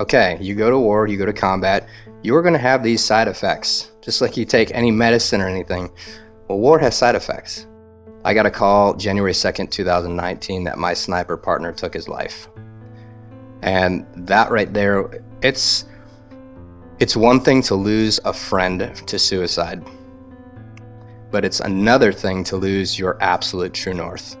okay, you go to war, you go to combat, you are going to have these side effects, just like you take any medicine or anything. Well, war has side effects. I got a call January 2nd, 2019, that my sniper partner took his life. And that right there, it's it's one thing to lose a friend to suicide, but it's another thing to lose your absolute true north.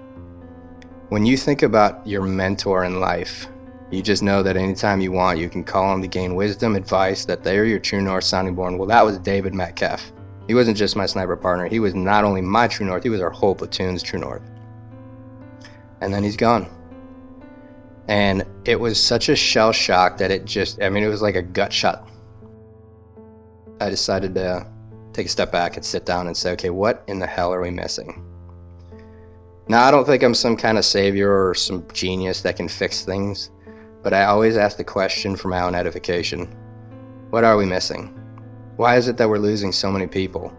When you think about your mentor in life, you just know that anytime you want, you can call them to gain wisdom, advice, that they're your true north sounding board. Well, that was David Metcalf. He wasn't just my sniper partner, he was not only my true north, he was our whole platoon's true north. And then he's gone. And it was such a shell shock that it just, I mean, it was like a gut shot. I decided to take a step back and sit down and say, okay, what in the hell are we missing? Now, I don't think I'm some kind of savior or some genius that can fix things, but I always ask the question for my own edification What are we missing? Why is it that we're losing so many people?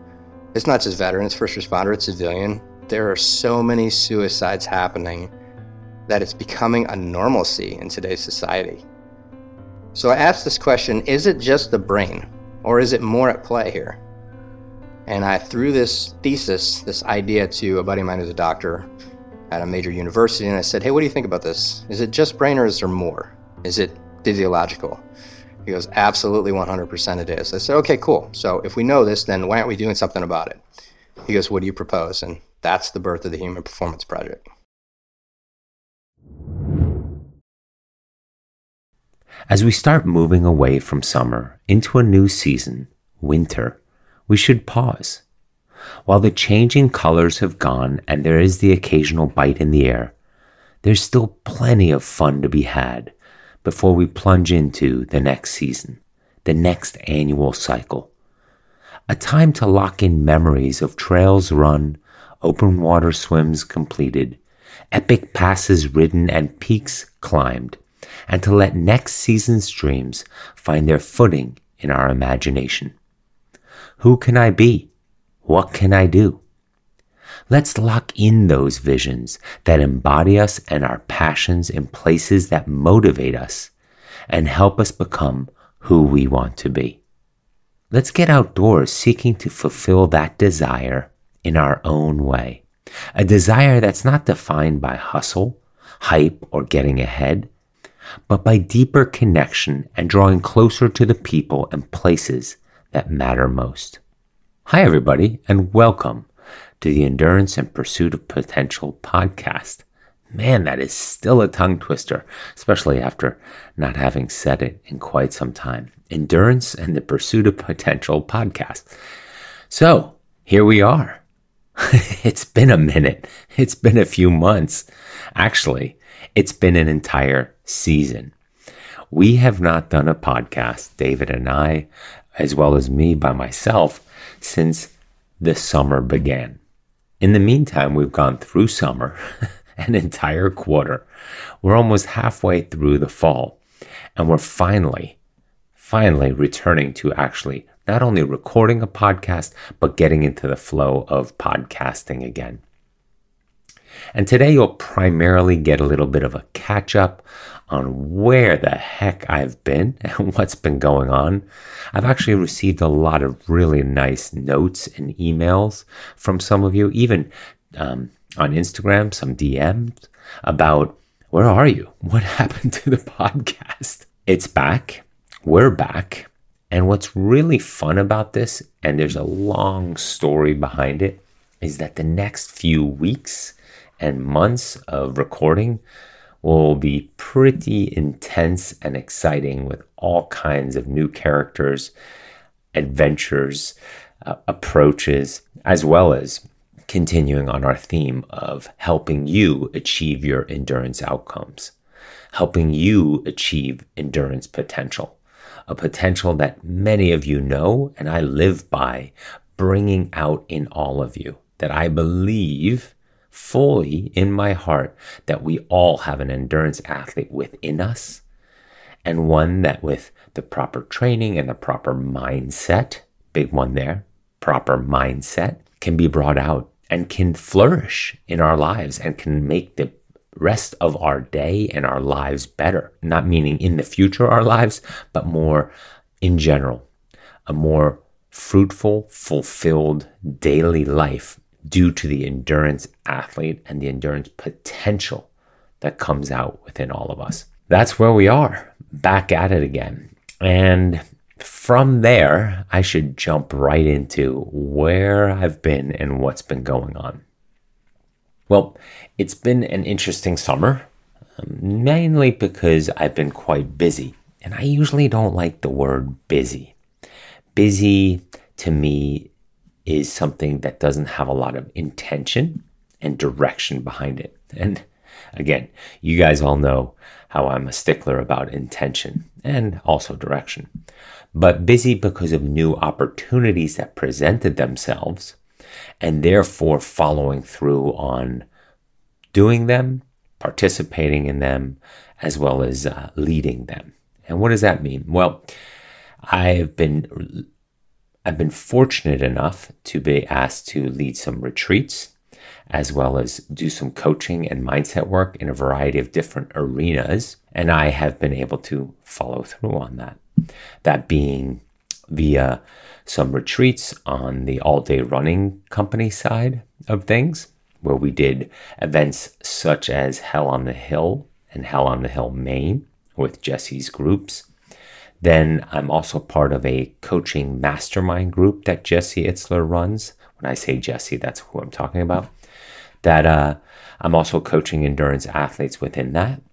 It's not just veterans, first responder, it's civilian. There are so many suicides happening that it's becoming a normalcy in today's society. So I asked this question is it just the brain, or is it more at play here? And I threw this thesis, this idea to a buddy of mine who's a doctor at a major university, and I said, Hey, what do you think about this? Is it just brain or is there more? Is it physiological? He goes, Absolutely 100% it is. I said, Okay, cool. So if we know this, then why aren't we doing something about it? He goes, What do you propose? And that's the birth of the Human Performance Project. As we start moving away from summer into a new season, winter, we should pause. While the changing colors have gone and there is the occasional bite in the air, there's still plenty of fun to be had before we plunge into the next season, the next annual cycle. A time to lock in memories of trails run, open water swims completed, epic passes ridden, and peaks climbed, and to let next season's dreams find their footing in our imagination. Who can I be? What can I do? Let's lock in those visions that embody us and our passions in places that motivate us and help us become who we want to be. Let's get outdoors seeking to fulfill that desire in our own way. A desire that's not defined by hustle, hype, or getting ahead, but by deeper connection and drawing closer to the people and places that matter most. Hi, everybody, and welcome to the Endurance and Pursuit of Potential podcast. Man, that is still a tongue twister, especially after not having said it in quite some time. Endurance and the Pursuit of Potential podcast. So, here we are. it's been a minute. It's been a few months. Actually, it's been an entire season. We have not done a podcast, David and I, as well as me by myself, since the summer began. In the meantime, we've gone through summer, an entire quarter. We're almost halfway through the fall, and we're finally, finally returning to actually not only recording a podcast, but getting into the flow of podcasting again. And today you'll primarily get a little bit of a catch up on where the heck I've been and what's been going on. I've actually received a lot of really nice notes and emails from some of you, even um, on Instagram, some DMs about where are you? What happened to the podcast? It's back. We're back. And what's really fun about this, and there's a long story behind it, is that the next few weeks and months of recording will be pretty intense and exciting with all kinds of new characters, adventures, uh, approaches, as well as continuing on our theme of helping you achieve your endurance outcomes, helping you achieve endurance potential, a potential that many of you know and I live by bringing out in all of you that I believe fully in my heart that we all have an endurance athlete within us and one that with the proper training and the proper mindset, big one there, proper mindset can be brought out and can flourish in our lives and can make the rest of our day and our lives better. Not meaning in the future our lives, but more in general. A more fruitful, fulfilled daily life due to the endurance athlete and the endurance potential that comes out within all of us. That's where we are, back at it again. And from there, I should jump right into where I've been and what's been going on. Well, it's been an interesting summer, um, mainly because I've been quite busy. And I usually don't like the word busy. Busy to me is something that doesn't have a lot of intention and direction behind it. And again, you guys all know how I'm a stickler about intention and also direction. But busy because of new opportunities that presented themselves and therefore following through on doing them, participating in them, as well as uh, leading them. And what does that mean? Well, I've been I've been fortunate enough to be asked to lead some retreats as well as do some coaching and mindset work in a variety of different arenas. And I have been able to follow through on that. That being via some retreats on the all day running company side of things, where we did events such as Hell on the Hill and Hell on the Hill Maine with Jesse's groups. Then I'm also part of a coaching mastermind group that Jesse Itzler runs. When I say Jesse, that's who I'm talking about that uh, I'm also coaching endurance athletes within that.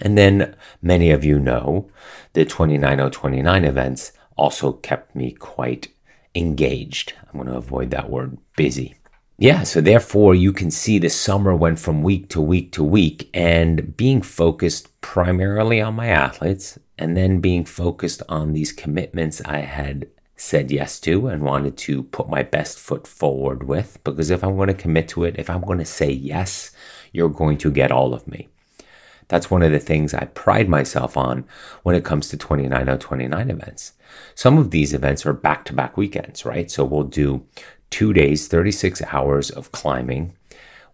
And then many of you know the 29029 events also kept me quite engaged. I'm going to avoid that word busy. Yeah, so therefore you can see the summer went from week to week to week and being focused primarily on my athletes and then being focused on these commitments I had said yes to and wanted to put my best foot forward with. Because if I'm going to commit to it, if I'm going to say yes, you're going to get all of me. That's one of the things I pride myself on when it comes to 29029 events. Some of these events are back to back weekends, right? So we'll do two days, 36 hours of climbing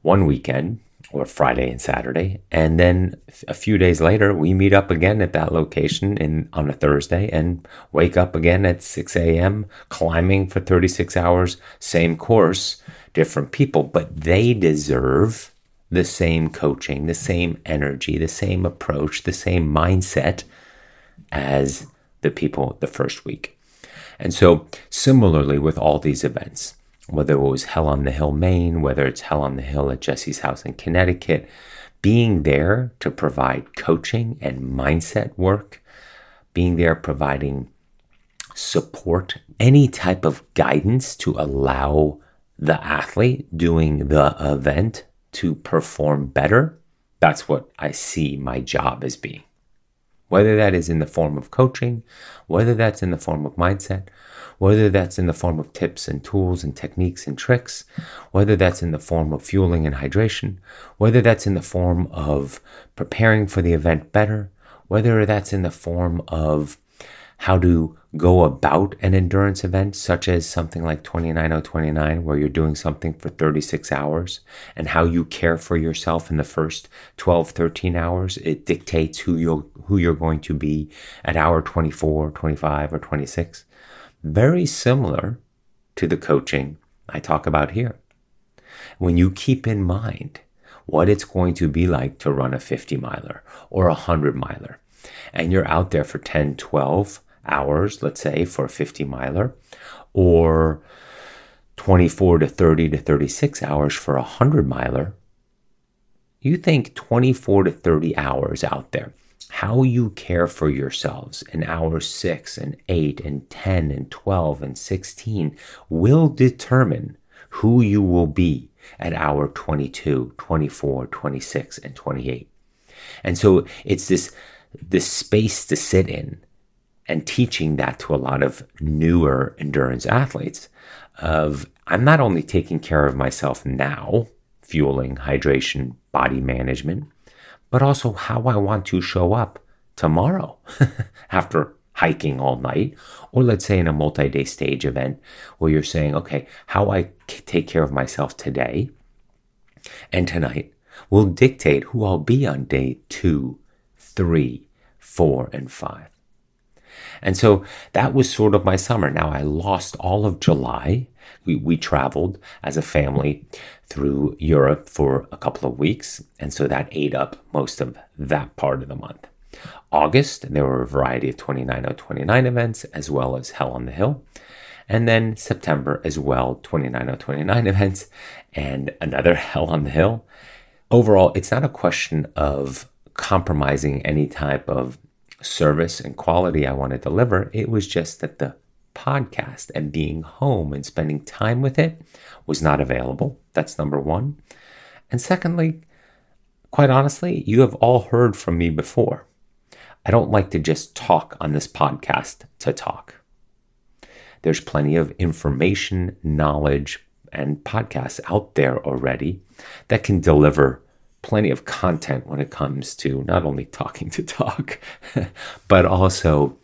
one weekend, or Friday and Saturday. And then a few days later, we meet up again at that location in, on a Thursday and wake up again at 6 a.m., climbing for 36 hours, same course, different people, but they deserve the same coaching, the same energy, the same approach, the same mindset as the people the first week. And so, similarly with all these events, whether it was Hell on the Hill, Maine, whether it's Hell on the Hill at Jesse's house in Connecticut, being there to provide coaching and mindset work, being there providing support, any type of guidance to allow the athlete doing the event to perform better, that's what I see my job as being. Whether that is in the form of coaching, whether that's in the form of mindset, whether that's in the form of tips and tools and techniques and tricks, whether that's in the form of fueling and hydration, whether that's in the form of preparing for the event better, whether that's in the form of how to go about an endurance event, such as something like 29029, where you're doing something for 36 hours, and how you care for yourself in the first 12, 13 hours. It dictates who you're, who you're going to be at hour 24, 25, or 26 very similar to the coaching I talk about here. When you keep in mind what it's going to be like to run a 50 miler or a 100 miler, and you're out there for 10, 12 hours, let's say, for a 50 miler, or 24 to 30 to 36 hours for a 100 miler, you think 24 to 30 hours out there how you care for yourselves in hours 6 and 8 and 10 and 12 and 16 will determine who you will be at hour 22, 24, 26 and 28. And so it's this this space to sit in and teaching that to a lot of newer endurance athletes of I'm not only taking care of myself now, fueling, hydration, body management, but also how I want to show up tomorrow after hiking all night, or let's say in a multi day stage event where you're saying, okay, how I take care of myself today and tonight will dictate who I'll be on day two, three, four, and five. And so that was sort of my summer. Now I lost all of July. We, we traveled as a family through Europe for a couple of weeks. And so that ate up most of that part of the month. August, there were a variety of 29029 events as well as Hell on the Hill. And then September as well, 29029 events and another Hell on the Hill. Overall, it's not a question of compromising any type of service and quality I want to deliver. It was just that the podcast and being home and spending time with it was not available. That's number one. And secondly, quite honestly, you have all heard from me before. I don't like to just talk on this podcast to talk. There's plenty of information, knowledge, and podcasts out there already that can deliver plenty of content when it comes to not only talking to talk, but also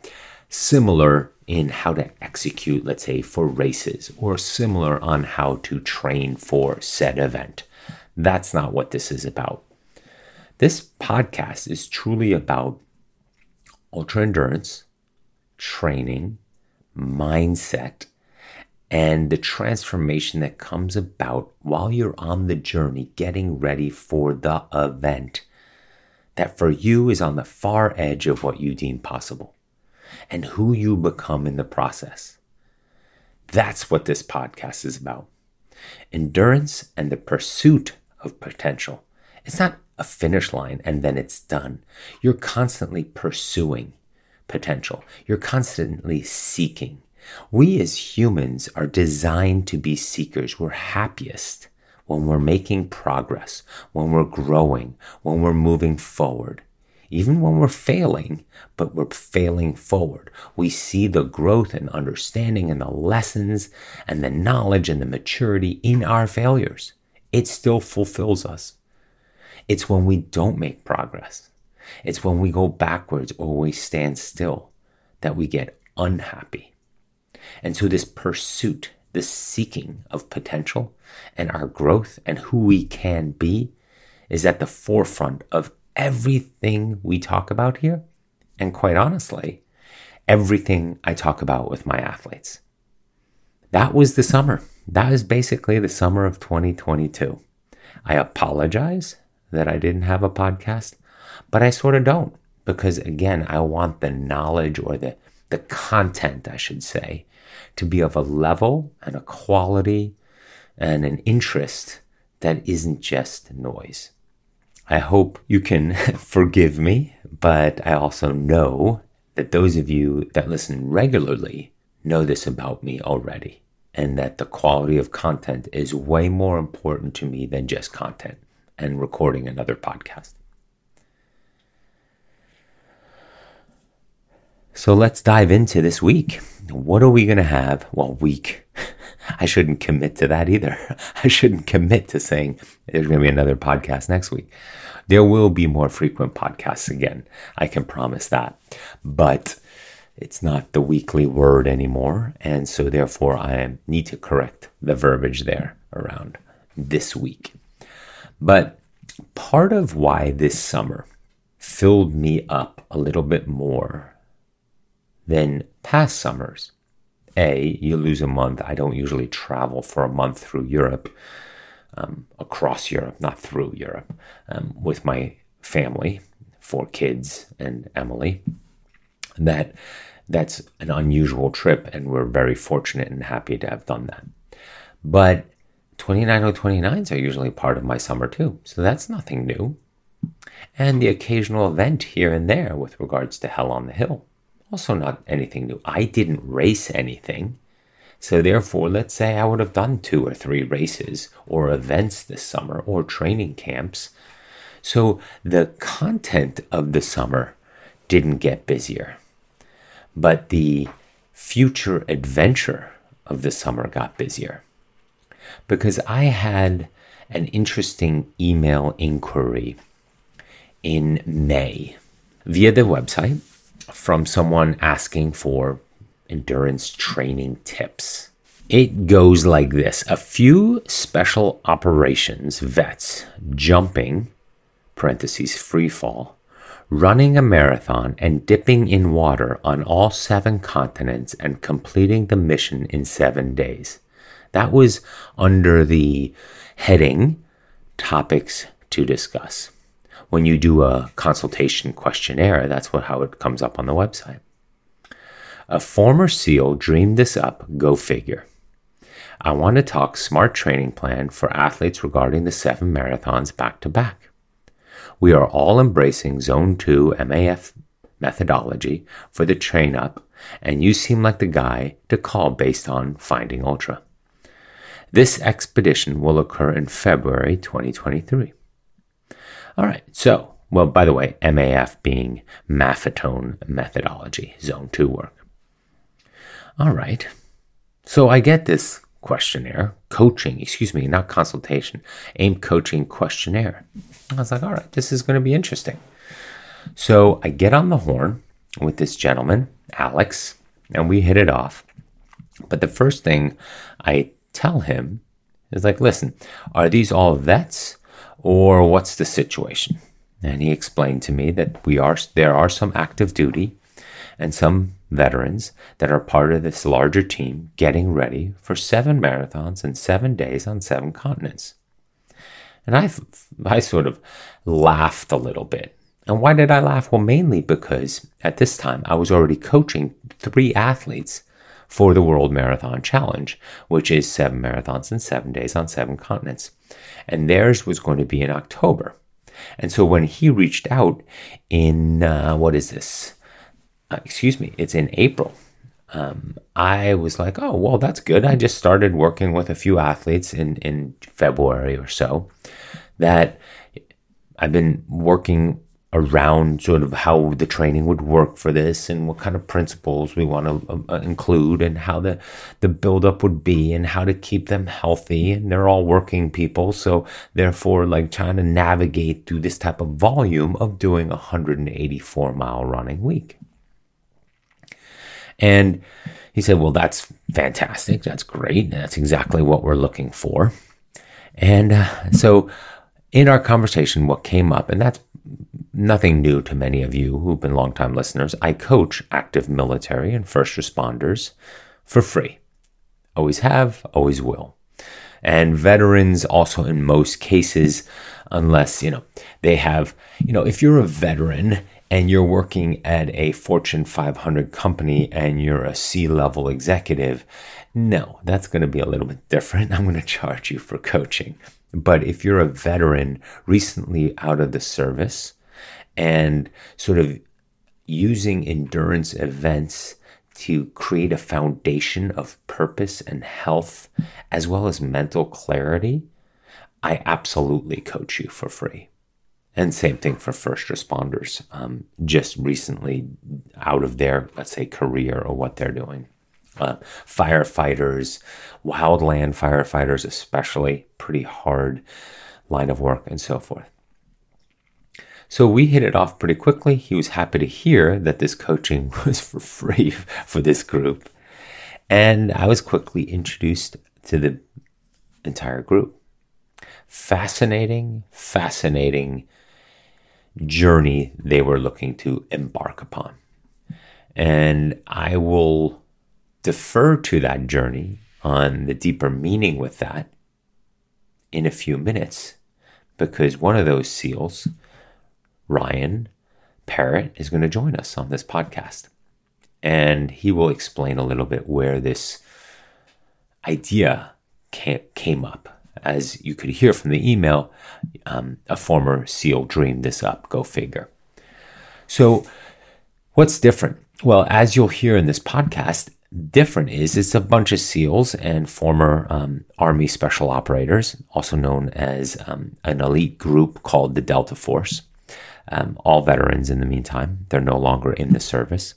similar in how to execute, let's say, for races, or similar on how to train for said event. That's not what this is about. This podcast is truly about ultra endurance, training, mindset, and the transformation that comes about while you're on the journey getting ready for the event that for you is on the far edge of what you deem possible and who you become in the process. That's what this podcast is about. Endurance and the pursuit of potential. It's not a finish line and then it's done. You're constantly pursuing potential. You're constantly seeking. We as humans are designed to be seekers. We're happiest when we're making progress, when we're growing, when we're moving forward. Even when we're failing, but we're failing forward. We see the growth and understanding and the lessons and the knowledge and the maturity in our failures. It still fulfills us. It's when we don't make progress. It's when we go backwards or we stand still that we get unhappy. And so, this pursuit, this seeking of potential and our growth and who we can be is at the forefront of everything we talk about here. And quite honestly, everything I talk about with my athletes. That was the summer. That was basically the summer of 2022. I apologize that I didn't have a podcast, but I sort of don't because again, I want the knowledge or the the content, I should say, to be of a level and a quality and an interest that isn't just noise. I hope you can forgive me, but I also know that those of you that listen regularly know this about me already, and that the quality of content is way more important to me than just content and recording another podcast. So let's dive into this week. What are we going to have? Well, week. I shouldn't commit to that either. I shouldn't commit to saying there's going to be another podcast next week. There will be more frequent podcasts again. I can promise that. But it's not the weekly word anymore. And so, therefore, I need to correct the verbiage there around this week. But part of why this summer filled me up a little bit more than past summers. A, you lose a month. I don't usually travel for a month through Europe, um, across Europe, not through Europe, um, with my family, four kids and Emily. That that's an unusual trip, and we're very fortunate and happy to have done that. But 29029s are usually part of my summer too, so that's nothing new. And the occasional event here and there with regards to Hell on the Hill also, not anything new. I didn't race anything. So, therefore, let's say I would have done two or three races or events this summer or training camps. So, the content of the summer didn't get busier, but the future adventure of the summer got busier because I had an interesting email inquiry in May via the website from someone asking for endurance training tips. It goes like this a few special operations vets jumping, parentheses, free fall, running a marathon and dipping in water on all seven continents and completing the mission in seven days. That was under the heading Topics to Discuss. When you do a consultation questionnaire, that's what, how it comes up on the website. A former SEAL dreamed this up, go figure. I want to talk smart training plan for athletes regarding the seven marathons back to back. We are all embracing Zone 2 MAF methodology for the train up, and you seem like the guy to call based on Finding Ultra. This expedition will occur in February 2023. All right, so, well, by the way, MAF being Maffetone methodology, zone two work. All right, so I get this questionnaire, coaching, excuse me, not consultation, AIM coaching questionnaire. I was like, all right, this is going to be interesting. So I get on the horn with this gentleman, Alex, and we hit it off. But the first thing I tell him is like, listen, are these all vets or what's the situation? And he explained to me that we are there are some active duty and some veterans that are part of this larger team getting ready for seven marathons in seven days on seven continents. And I, I sort of laughed a little bit. And why did I laugh? Well, mainly because at this time I was already coaching three athletes for the World Marathon Challenge, which is seven marathons in seven days on seven continents. And theirs was going to be in October. And so when he reached out in, uh, what is this? Uh, excuse me, it's in April. Um, I was like, oh, well, that's good. I just started working with a few athletes in, in February or so that I've been working around sort of how the training would work for this and what kind of principles we want to uh, uh, include and how the the buildup would be and how to keep them healthy. And they're all working people. So therefore like trying to navigate through this type of volume of doing a 184 mile running week. And he said well that's fantastic. That's great. That's exactly what we're looking for. And uh, so in our conversation what came up and that's nothing new to many of you who've been longtime listeners. I coach active military and first responders for free. Always have, always will. And veterans also in most cases, unless, you know, they have, you know, if you're a veteran and you're working at a Fortune 500 company and you're a C level executive, no, that's going to be a little bit different. I'm going to charge you for coaching. But if you're a veteran recently out of the service and sort of using endurance events to create a foundation of purpose and health as well as mental clarity, I absolutely coach you for free. And same thing for first responders, um, just recently out of their, let's say, career or what they're doing. Uh, firefighters, wildland firefighters, especially, pretty hard line of work and so forth. So we hit it off pretty quickly. He was happy to hear that this coaching was for free for this group. And I was quickly introduced to the entire group. Fascinating, fascinating journey they were looking to embark upon. And I will defer to that journey on the deeper meaning with that in a few minutes because one of those SEALs Ryan Parrott is going to join us on this podcast. And he will explain a little bit where this idea came up. As you could hear from the email, um, a former SEAL dreamed this up, go figure. So, what's different? Well, as you'll hear in this podcast, different is it's a bunch of SEALs and former um, Army special operators, also known as um, an elite group called the Delta Force um, all veterans in the meantime. They're no longer in the service.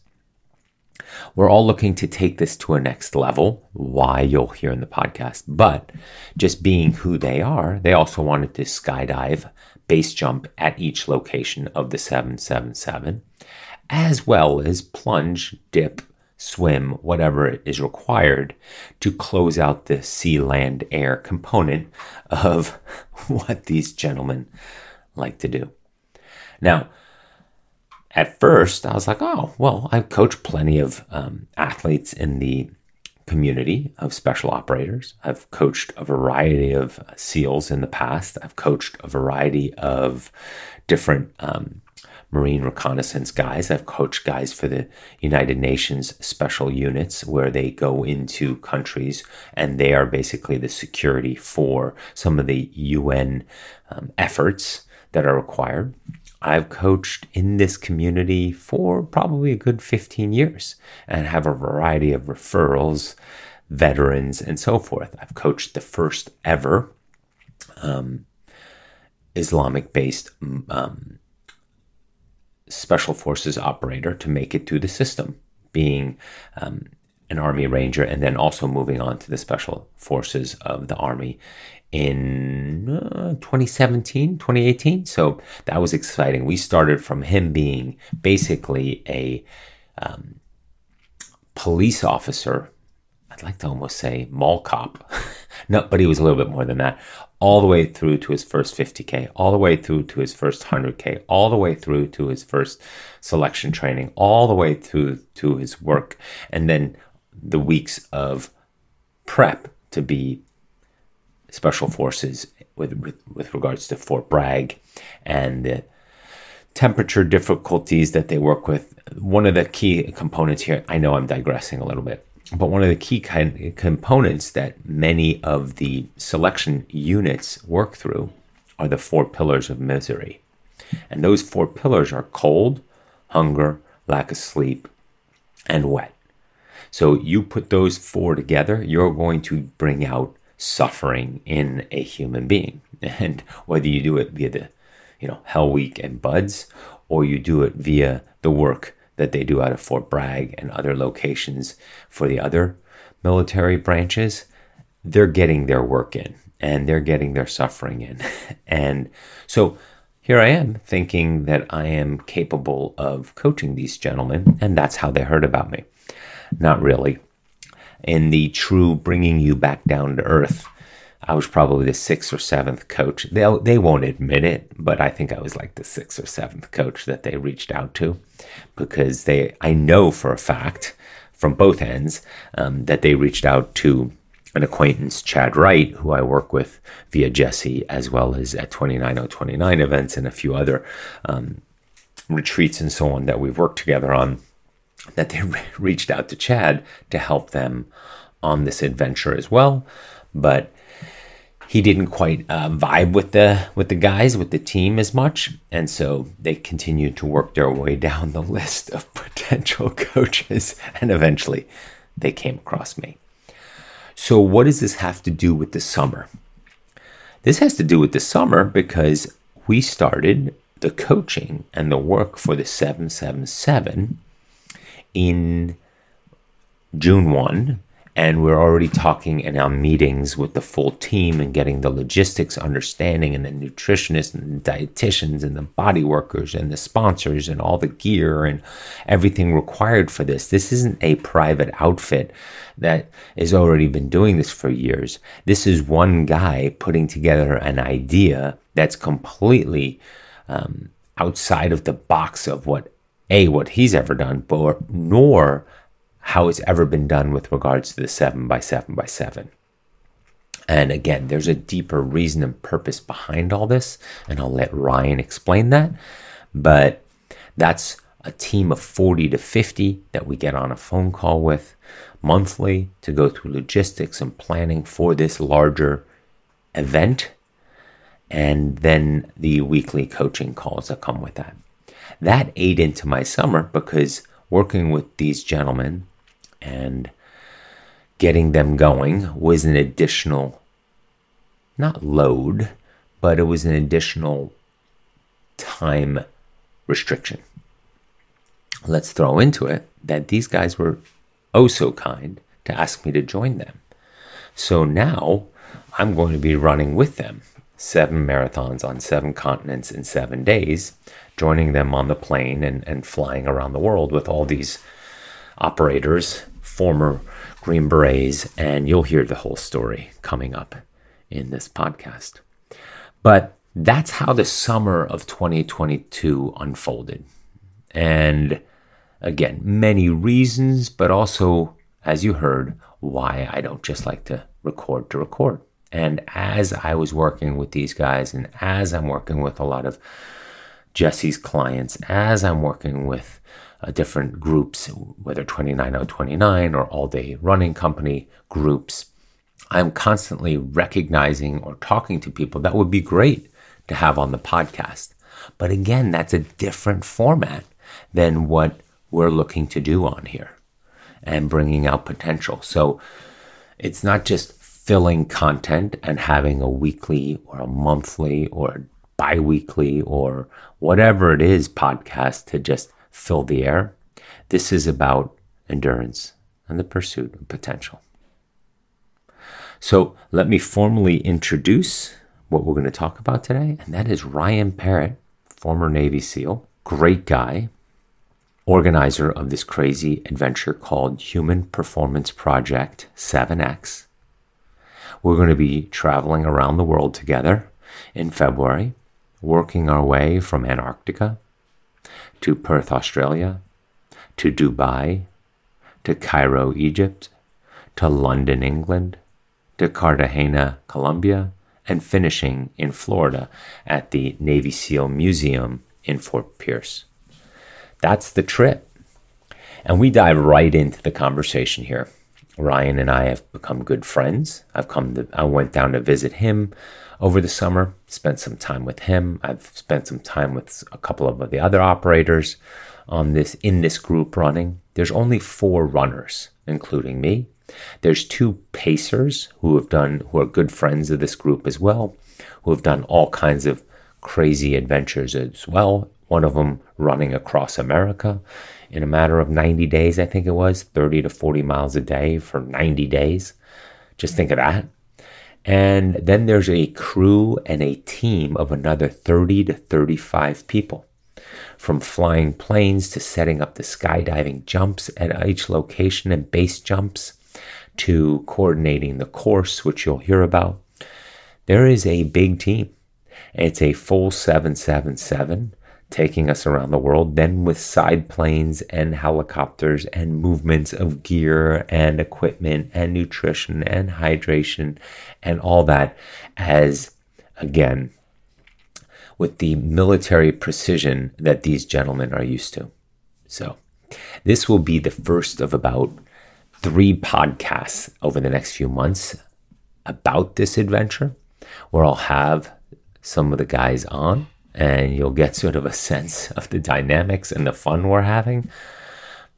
We're all looking to take this to a next level, why you'll hear in the podcast. But just being who they are, they also wanted to skydive, base jump at each location of the 777, as well as plunge, dip, swim, whatever is required to close out the sea, land, air component of what these gentlemen like to do. Now, at first, I was like, oh, well, I've coached plenty of um, athletes in the community of special operators. I've coached a variety of SEALs in the past. I've coached a variety of different um, Marine reconnaissance guys. I've coached guys for the United Nations special units where they go into countries and they are basically the security for some of the UN um, efforts that are required. I've coached in this community for probably a good 15 years and have a variety of referrals, veterans, and so forth. I've coached the first ever um, Islamic based um, special forces operator to make it through the system, being um, an Army Ranger and then also moving on to the special forces of the Army in uh, 2017, 2018. So that was exciting. We started from him being basically a um, police officer. I'd like to almost say mall cop. no, but he was a little bit more than that all the way through to his first 50K, all the way through to his first 100K, all the way through to his first selection training, all the way through to his work, and then the weeks of prep to be special forces with, with, with regards to Fort Bragg and the temperature difficulties that they work with. One of the key components here, I know I'm digressing a little bit, but one of the key components that many of the selection units work through are the four pillars of misery. And those four pillars are cold, hunger, lack of sleep, and wet. So you put those four together, you're going to bring out suffering in a human being. And whether you do it via the, you know, Hell Week and BUD/S, or you do it via the work that they do out of Fort Bragg and other locations for the other military branches, they're getting their work in and they're getting their suffering in. and so here I am thinking that I am capable of coaching these gentlemen, and that's how they heard about me. Not really. In the true bringing you back down to earth I was probably the sixth or seventh coach. They they won't admit it, but I think I was like the sixth or seventh coach that they reached out to, because they I know for a fact from both ends um, that they reached out to an acquaintance, Chad Wright, who I work with via Jesse, as well as at 29029 events and a few other um, retreats and so on that we've worked together on. That they re- reached out to Chad to help them on this adventure as well, but he didn't quite uh, vibe with the with the guys with the team as much, and so they continued to work their way down the list of potential coaches, and eventually they came across me. So, what does this have to do with the summer? This has to do with the summer because we started the coaching and the work for the 777 in June 1 and we're already talking in our meetings with the full team and getting the logistics understanding and the nutritionists and the dietitians and the body workers and the sponsors and all the gear and everything required for this. This isn't a private outfit that has already been doing this for years. This is one guy putting together an idea that's completely um, outside of the box of what a what he's ever done but nor how it's ever been done with regards to the 7 by 7 by 7 And again, there's a deeper reason and purpose behind all this, and I'll let Ryan explain that. But that's a team of 40 to 50 that we get on a phone call with monthly to go through logistics and planning for this larger event. And then the weekly coaching calls that come with that. That ate into my summer because working with these gentlemen and getting them going was an additional, not load, but it was an additional time restriction. Let's throw into it that these guys were oh so kind to ask me to join them. So now I'm going to be running with them seven marathons on seven continents in seven days, joining them on the plane and, and flying around the world with all these operators, former Green Berets, and you'll hear the whole story coming up in this podcast. But that's how the summer of 2022 unfolded. And again, many reasons, but also, as you heard, why I don't just like to record to record. And as I was working with these guys, and as I'm working with a lot of Jesse's clients, as I'm working with uh, different groups, whether 29029 or all day running company groups, I'm constantly recognizing or talking to people that would be great to have on the podcast. But again, that's a different format than what we're looking to do on here and bringing out potential. So it's not just filling content and having a weekly or a monthly or bi weekly or whatever it is podcast to just fill the air. This is about endurance and the pursuit of potential. So let me formally introduce what we're going to talk about today, and that is Ryan Parrott, former Navy SEAL, great guy, organizer of this crazy adventure called Human Performance Project 7X. We're going to be traveling around the world together in February, working our way from Antarctica to Perth, Australia, to Dubai, to Cairo, Egypt, to London, England, to Cartagena, Colombia, and finishing in Florida at the Navy SEAL Museum in Fort Pierce. That's the trip. And we dive right into the conversation here. Ryan and I have become good friends. I've come to, I went down to visit him over the summer, spent some time with him. I've spent some time with a couple of the other operators on this in this group running. There's only four runners, including me. There's two pacers who have done who are good friends of this group as well, who have done all kinds of crazy adventures as well one of them running across America in a matter of 90 days, I think it was 30 to 40 miles a day for 90 days. Just think of that. And then there's a crew and a team of another 30 to 35 people. From flying planes to setting up the skydiving jumps at each location and base jumps to coordinating the course, which you'll hear about. There is a big team. It's a full 777 taking us around the world, then with side planes and helicopters and movements of gear and equipment and nutrition and hydration and all that, as again, with the military precision that these gentlemen are used to. So, this will be the first of about three podcasts over the next few months about this adventure, where I'll have some of the guys on and you'll get sort of a sense of the dynamics and the fun we're having.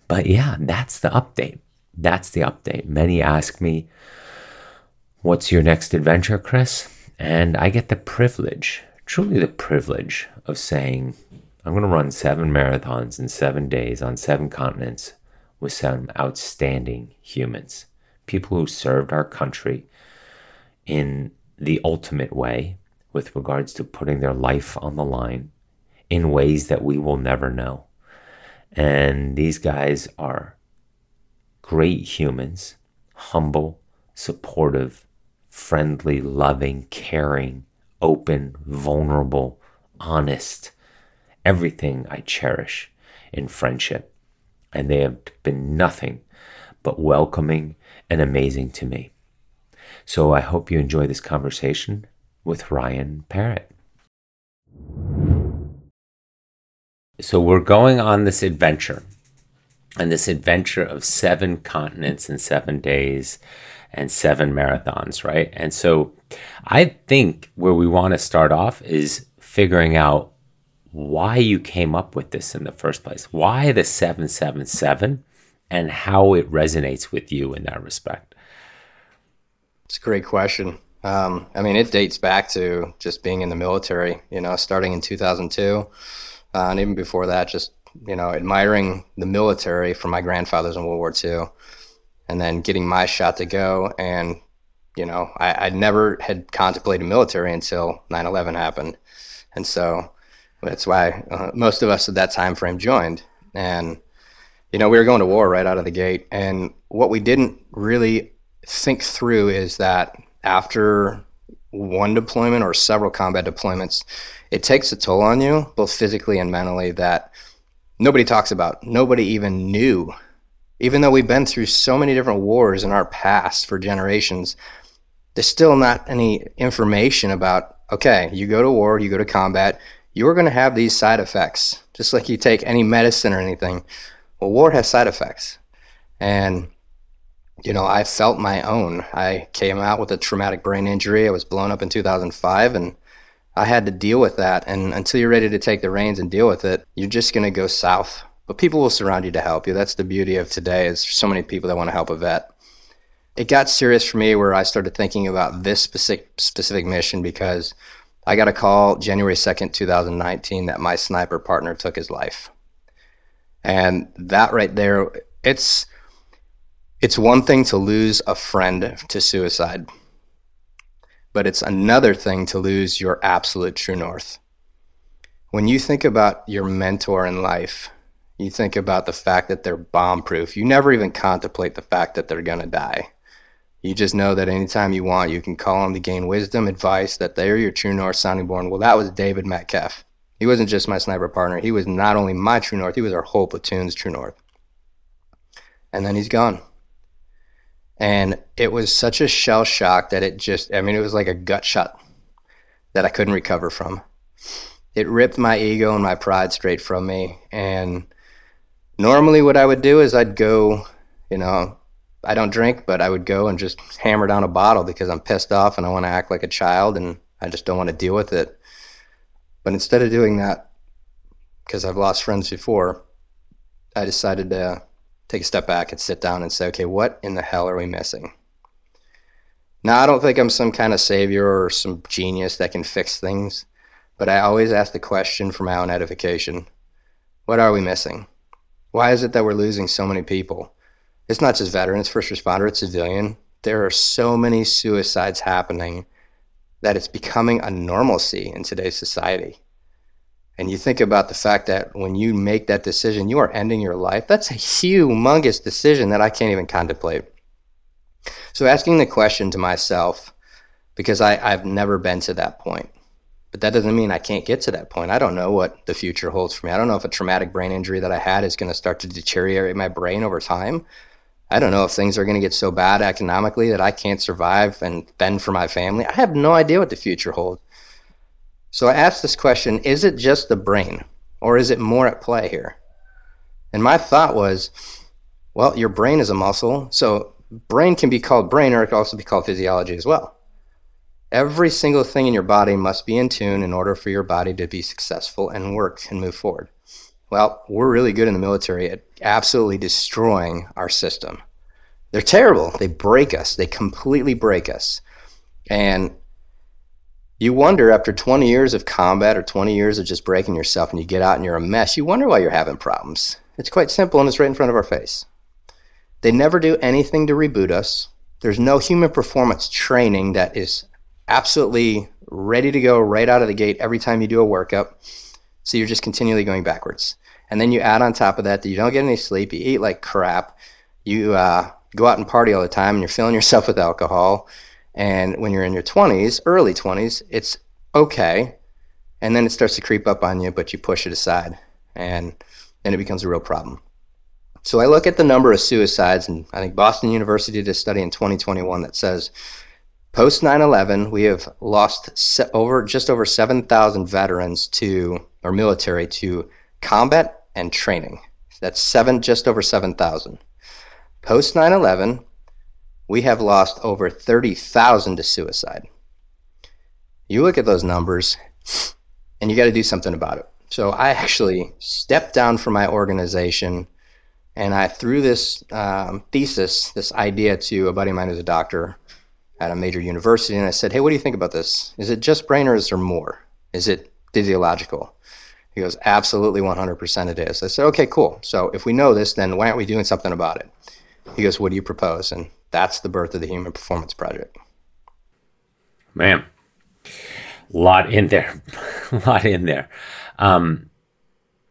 But yeah, that's the update. That's the update. Many ask me, What's your next adventure, Chris? And I get the privilege, truly the privilege, of saying, I'm going to run seven marathons in seven days on seven continents with some outstanding humans, people who served our country in the ultimate way with regards to putting their life on the line in ways that we will never know. And these guys are great humans, humble, supportive, friendly, loving, caring, open, vulnerable, honest, everything I cherish in friendship. And they have been nothing but welcoming and amazing to me. So I hope you enjoy this conversation with Ryan Parrott. So we're going on this adventure, and this adventure of seven continents in seven days and seven marathons, right? And so I think where we want to start off is figuring out why you came up with this in the first place. Why the 777 and how it resonates with you in that respect. It's a great question. Um, I mean, it dates back to just being in the military, you know, starting in 2002. Uh, and even before that, just, you know, admiring the military from my grandfathers in World War II and then getting my shot to go. And, you know, I, I never had contemplated military until 9 11 happened. And so that's why uh, most of us at that time frame joined. And, You know, we were going to war right out of the gate. And what we didn't really think through is that after one deployment or several combat deployments, it takes a toll on you, both physically and mentally, that nobody talks about. Nobody even knew. Even though we've been through so many different wars in our past for generations, there's still not any information about okay, you go to war, you go to combat, you're going to have these side effects, just like you take any medicine or anything. Well, war has side effects. And, you know, I felt my own. I came out with a traumatic brain injury. I was blown up in 2005 and I had to deal with that. And until you're ready to take the reins and deal with it, you're just going to go south. But people will surround you to help you. That's the beauty of today is so many people that want to help a vet it got serious for me where I started thinking about this specific specific mission because I got a call January 2nd, 2019 that my sniper partner took his life. And that right there, it's it's one thing to lose a friend to suicide, but it's another thing to lose your absolute true north. When you think about your mentor in life, you think about the fact that they're bomb proof. You never even contemplate the fact that they're going to die. You just know that anytime you want, you can call them to gain wisdom, advice, that they're your true north sounding board. Well, that was David Metcalf. He wasn't just my sniper partner. He was not only my true north, he was our whole platoon's true north. And then he's gone. And it was such a shell shock that it just, I mean, it was like a gut shot that I couldn't recover from. It ripped my ego and my pride straight from me. And normally, what I would do is I'd go, you know, I don't drink, but I would go and just hammer down a bottle because I'm pissed off and I want to act like a child and I just don't want to deal with it. But instead of doing that, because I've lost friends before, I decided to take a step back and sit down and say, okay, what in the hell are we missing? Now, I don't think I'm some kind of savior or some genius that can fix things, but I always ask the question for my own edification what are we missing? Why is it that we're losing so many people? it's not just veterans, first responder, it's civilian. There are so many suicides happening that it's becoming a normalcy in today's society. And you think about the fact that when you make that decision, you are ending your life. That's a humongous decision that I can't even contemplate. So, asking the question to myself, because I, I've never been to that point, but that doesn't mean I can't get to that point. I don't know what the future holds for me. I don't know if a traumatic brain injury that I had is going to start to deteriorate my brain over time. I don't know if things are going to get so bad economically that I can't survive and fend for my family. I have no idea what the future holds. So I asked this question is it just the brain, or is it more at play here? And my thought was, well, your brain is a muscle, so brain can be called brain, or it can also be called physiology as well. Every single thing in your body must be in tune in order for your body to be successful and work and move forward. Well, we're really good in the military at absolutely destroying our system. They're terrible. They break us. They completely break us. And you wonder after 20 years of combat or 20 years of just breaking yourself and you get out and you're a mess, you wonder why you're having problems. It's quite simple and it's right in front of our face. They never do anything to reboot us. There's no human performance training that is absolutely ready to go right out of the gate every time you do a workup. So you're just continually going backwards. And then you add on top of that that you don't get any sleep, you eat like crap, you uh, go out and party all the time, and you're filling yourself with alcohol. And when you're in your 20s, early 20s, it's okay. And then it starts to creep up on you, but you push it aside. And then it becomes a real problem. So I look at the number of suicides, and I think Boston University did a study in 2021 that says post 9/11 we have lost over just over 7,000 veterans to or military to combat and training. That's seven, just over 7,000. Post 9 11, we have lost over 30,000 to suicide. You look at those numbers and you got to do something about it. So I actually stepped down from my organization and I threw this um, thesis, this idea to a buddy of mine who's a doctor at a major university. And I said, Hey, what do you think about this? Is it just brain or is there more? Is it physiological? He goes, absolutely 100% it is. I said, okay, cool. So if we know this, then why aren't we doing something about it? He goes, what do you propose? And that's the birth of the Human Performance Project. Man, a lot in there, a lot in there. Um,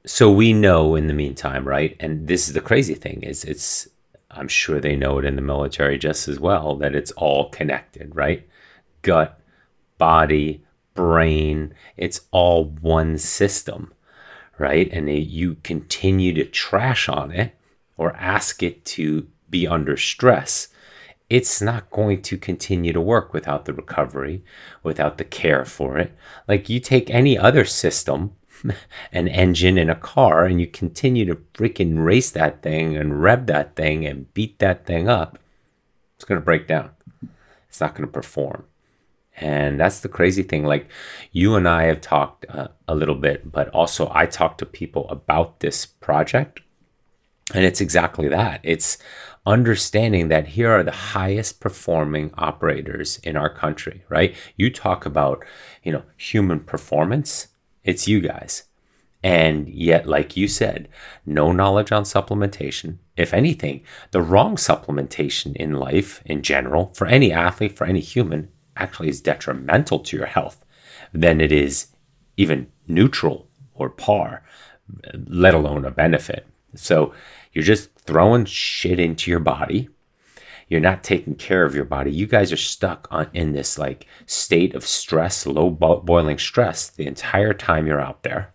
so we know in the meantime, right? And this is the crazy thing is it's I'm sure they know it in the military just as well that it's all connected, right? Gut, body, brain, it's all one system, right? And you continue to trash on it or ask it to be under stress, it's not going to continue to work without the recovery, without the care for it. Like you take any other system, an engine in a car, and you continue to freaking race that thing and rev that thing and beat that thing up, it's going to break down. It's not going to perform. And that's the crazy thing. Like you and I have talked uh, a little bit, but also I talked to people about this project. And it's exactly that. It's understanding that here are the highest performing operators in our country, right? You talk about, you know, human performance, it's you guys. And yet, like you said, no knowledge on supplementation. If anything, the wrong supplementation in life in general, for any athlete, for any human, actually is detrimental to your health than it is even neutral or par, let alone a benefit. So you're just throwing shit into your body. You're not taking care of your body. You guys are stuck on in this like state of stress, low bo- boiling stress the entire time you're out there,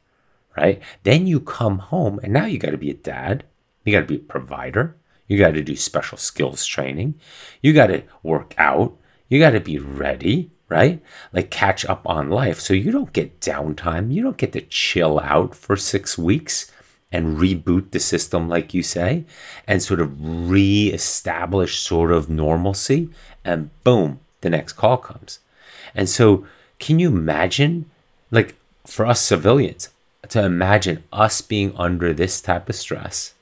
right? Then you come home and now you got to be a dad. You got to be a provider. You got to do special skills training. You got to work out. You got to be ready, right? Like catch up on life. So you don't get downtime. You don't get to chill out for six weeks and reboot the system, like you say, and sort of re-establish sort of normalcy. And boom, the next call comes. And so, can you imagine, like for us civilians, to imagine us being under this type of stress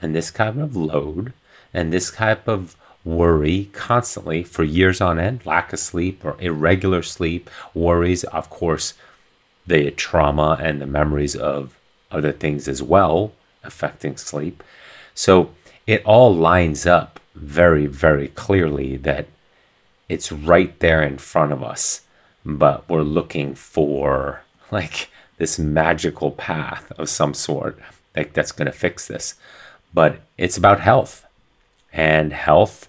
and this kind of load and this type of worry constantly for years on end, lack of sleep or irregular sleep, worries, of course, the trauma and the memories of other things as well affecting sleep. So it all lines up very, very clearly that it's right there in front of us, but we're looking for like this magical path of some sort like that's going to fix this. But it's about health. And health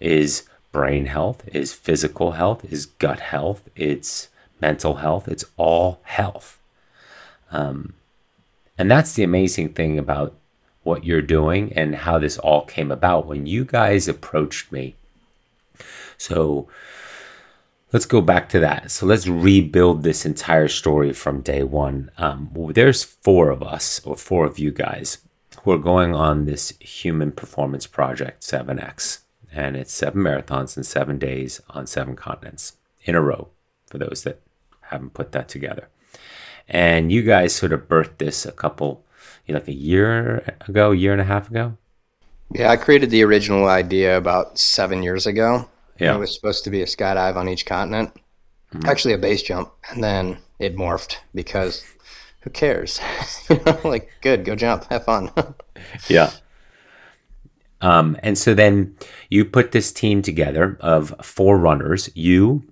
is brain health, is physical health, is gut health, it's mental health, it's all health. Um, and that's the amazing thing about what you're doing and how this all came about when you guys approached me. So let's go back to that. So let's rebuild this entire story from day one. Um, there's four of us, or four of you guys, who are going on this human performance project 7X. And it's seven marathons in seven days on seven continents in a row, for those that haven't put that together. And you guys sort of birthed this a couple, you know, like a year ago, year and a half ago. Yeah, I created the original idea about seven years ago. Yeah. It was supposed to be a skydive on each continent, mm-hmm. actually a base jump, and then it morphed because who cares? you know, like good, go jump, have fun. yeah. Um, and so then you put this team together of four runners, you,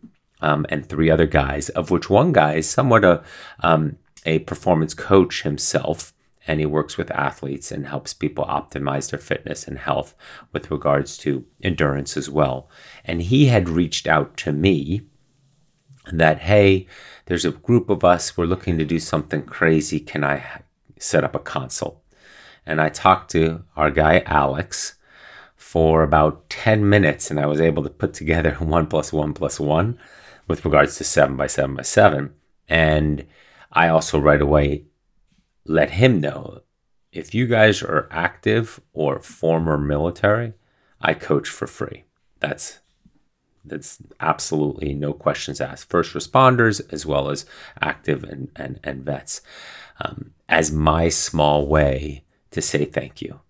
um, and three other guys, of which one guy is somewhat a, um, a performance coach himself. And he works with athletes and helps people optimize their fitness and health with regards to endurance as well. And he had reached out to me that, hey, there's a group of us, we're looking to do something crazy. Can I set up a consult? And I talked to our guy, Alex, for about 10 minutes, and I was able to put together one plus one plus one with regards to 7 by 7 by 7 And I also right away let him know if you guys are active or former military, I coach for free. That's that's absolutely no questions asked. First responders as well as active and and, and vets, um, as my small way to say thank you.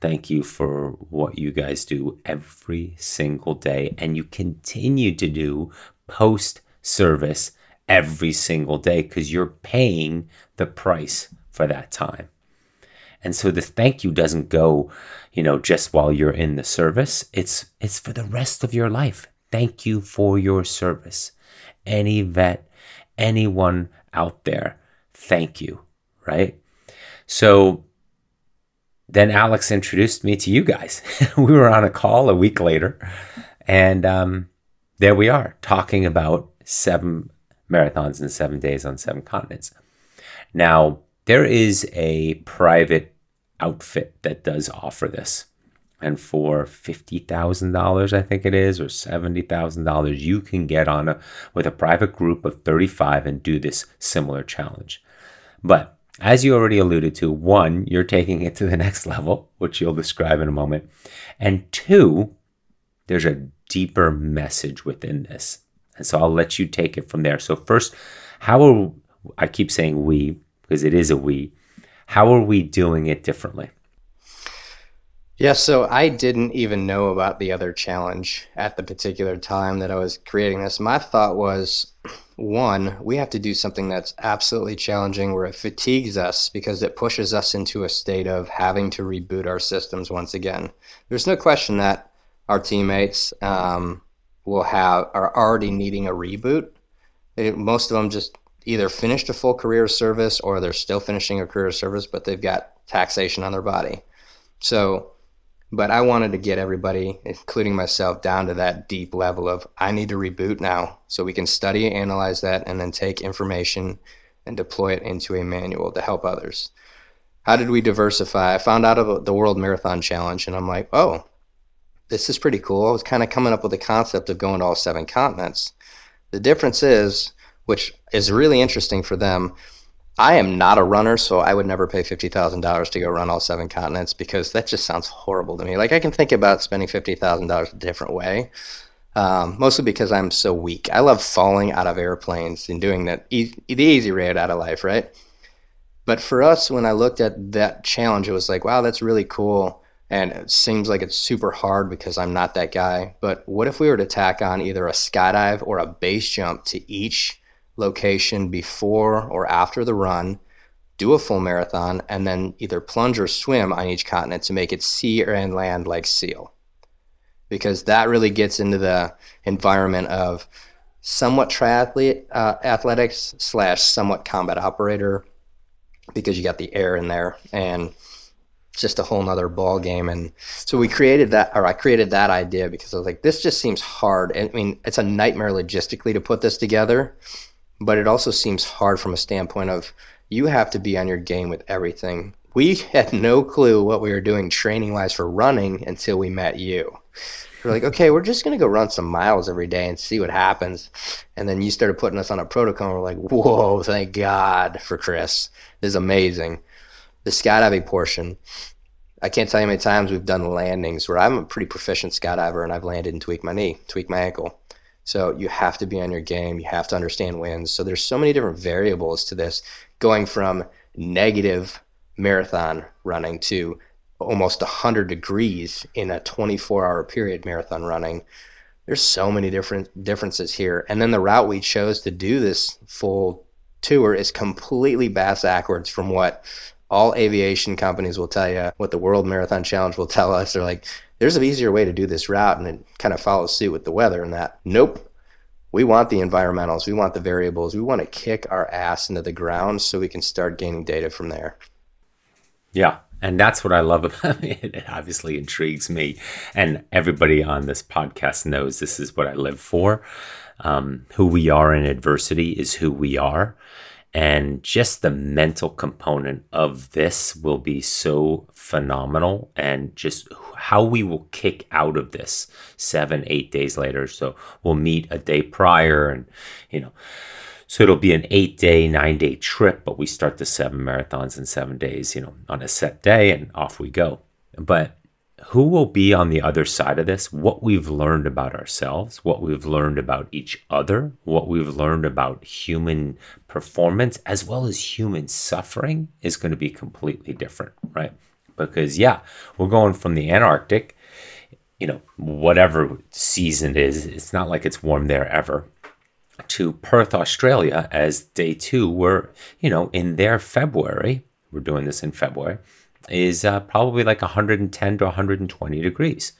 Thank you for what you guys do every single day, and you continue to do post service every single day because you're paying the price for that time. And so the thank you doesn't go, you know, just while you're in the service. It's it's for the rest of your life. Thank you for your service. Any vet, anyone out there, thank you, right? So then Alex introduced me to you guys. we were on a call a week later, and um, there we are talking about seven marathons in seven days on seven continents. Now, there is a private outfit that does offer this. And for $50,000, I think it is, or $70,000, you can get on a, with a private group of 35 and do this similar challenge. But as you already alluded to, one, you're taking it to the next level, which you'll describe in a moment. And two, there's a deeper message within this. And so I'll let you take it from there. So, first, how are I keep saying we because it is a we. How are we doing it differently? Yeah, so I didn't even know about the other challenge at the particular time that I was creating this. My thought was one, we have to do something that's absolutely challenging where it fatigues us because it pushes us into a state of having to reboot our systems once again. There's no question that our teammates um, will have are already needing a reboot. They, most of them just either finished a full career service or they're still finishing a career service, but they've got taxation on their body. So but I wanted to get everybody, including myself, down to that deep level of I need to reboot now so we can study, analyze that, and then take information and deploy it into a manual to help others. How did we diversify? I found out about the World Marathon Challenge and I'm like, oh, this is pretty cool. I was kind of coming up with the concept of going to all seven continents. The difference is, which is really interesting for them, I am not a runner, so I would never pay fifty thousand dollars to go run all seven continents because that just sounds horrible to me. Like I can think about spending fifty thousand dollars a different way, um, mostly because I'm so weak. I love falling out of airplanes and doing that e- the easy route out of life, right? But for us, when I looked at that challenge, it was like, wow, that's really cool. And it seems like it's super hard because I'm not that guy. But what if we were to tack on either a skydive or a base jump to each location before or after the run, do a full marathon, and then either plunge or swim on each continent to make it sea and land like SEAL. Because that really gets into the environment of somewhat triathlete uh, athletics slash somewhat combat operator because you got the air in there and just a whole nother ball game and so we created that or i created that idea because i was like this just seems hard i mean it's a nightmare logistically to put this together but it also seems hard from a standpoint of you have to be on your game with everything. We had no clue what we were doing training wise for running until we met you. We're like, okay, we're just gonna go run some miles every day and see what happens. And then you started putting us on a protocol. And we're like, whoa, thank God for Chris. This is amazing. The skydiving portion. I can't tell you how many times we've done landings where I'm a pretty proficient skydiver and I've landed and tweaked my knee, tweaked my ankle. So you have to be on your game. You have to understand winds. So there's so many different variables to this, going from negative marathon running to almost 100 degrees in a 24 hour period marathon running. There's so many different differences here. And then the route we chose to do this full tour is completely bass backwards from what all aviation companies will tell you, what the World Marathon Challenge will tell us. They're like, there's an easier way to do this route and it kind of follows suit with the weather and that. Nope. We want the environmentals, we want the variables, we want to kick our ass into the ground so we can start gaining data from there. Yeah. And that's what I love about it. It obviously intrigues me. And everybody on this podcast knows this is what I live for. Um, who we are in adversity is who we are. And just the mental component of this will be so phenomenal. And just how we will kick out of this seven, eight days later. So we'll meet a day prior and, you know, so it'll be an eight day, nine day trip, but we start the seven marathons in seven days, you know, on a set day and off we go. But who will be on the other side of this, what we've learned about ourselves, what we've learned about each other, what we've learned about human performance, as well as human suffering, is going to be completely different, right? Because, yeah, we're going from the Antarctic, you know, whatever season it is, it's not like it's warm there ever, to Perth, Australia, as day two, we're, you know, in their February, we're doing this in February is uh, probably like 110 to 120 degrees.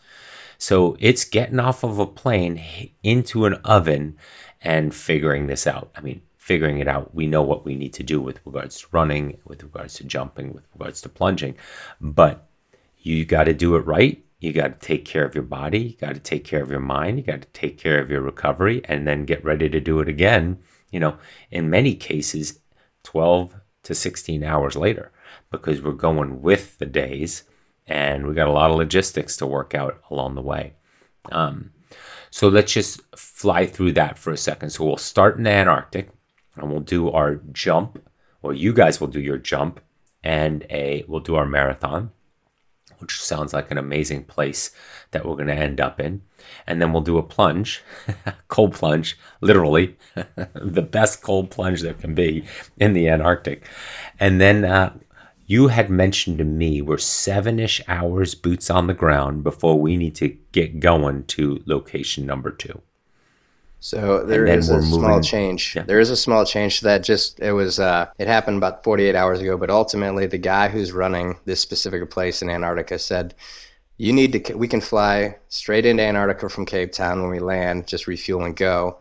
So it's getting off of a plane into an oven and figuring this out. I mean, figuring it out. We know what we need to do with regards to running, with regards to jumping, with regards to plunging. But you got to do it right. You got to take care of your body. You got to take care of your mind. You got to take care of your recovery and then get ready to do it again. You know, in many cases, 12 to 16 hours later, because we're going with the days and we got a lot of logistics to work out along the way. Um, so let's just fly through that for a second. So we'll start in the Antarctic and we'll do our jump, or you guys will do your jump, and a we'll do our marathon, which sounds like an amazing place that we're going to end up in. And then we'll do a plunge, cold plunge, literally the best cold plunge there can be in the Antarctic. And then uh, you had mentioned to me we're seven ish hours boots on the ground before we need to get going to location number two. So there is a small change. Yeah. There is a small change to that. Just it was uh, it happened about 48 hours ago, but ultimately the guy who's running this specific place in Antarctica said, "You need to. We can fly straight into Antarctica from Cape Town when we land, just refuel and go."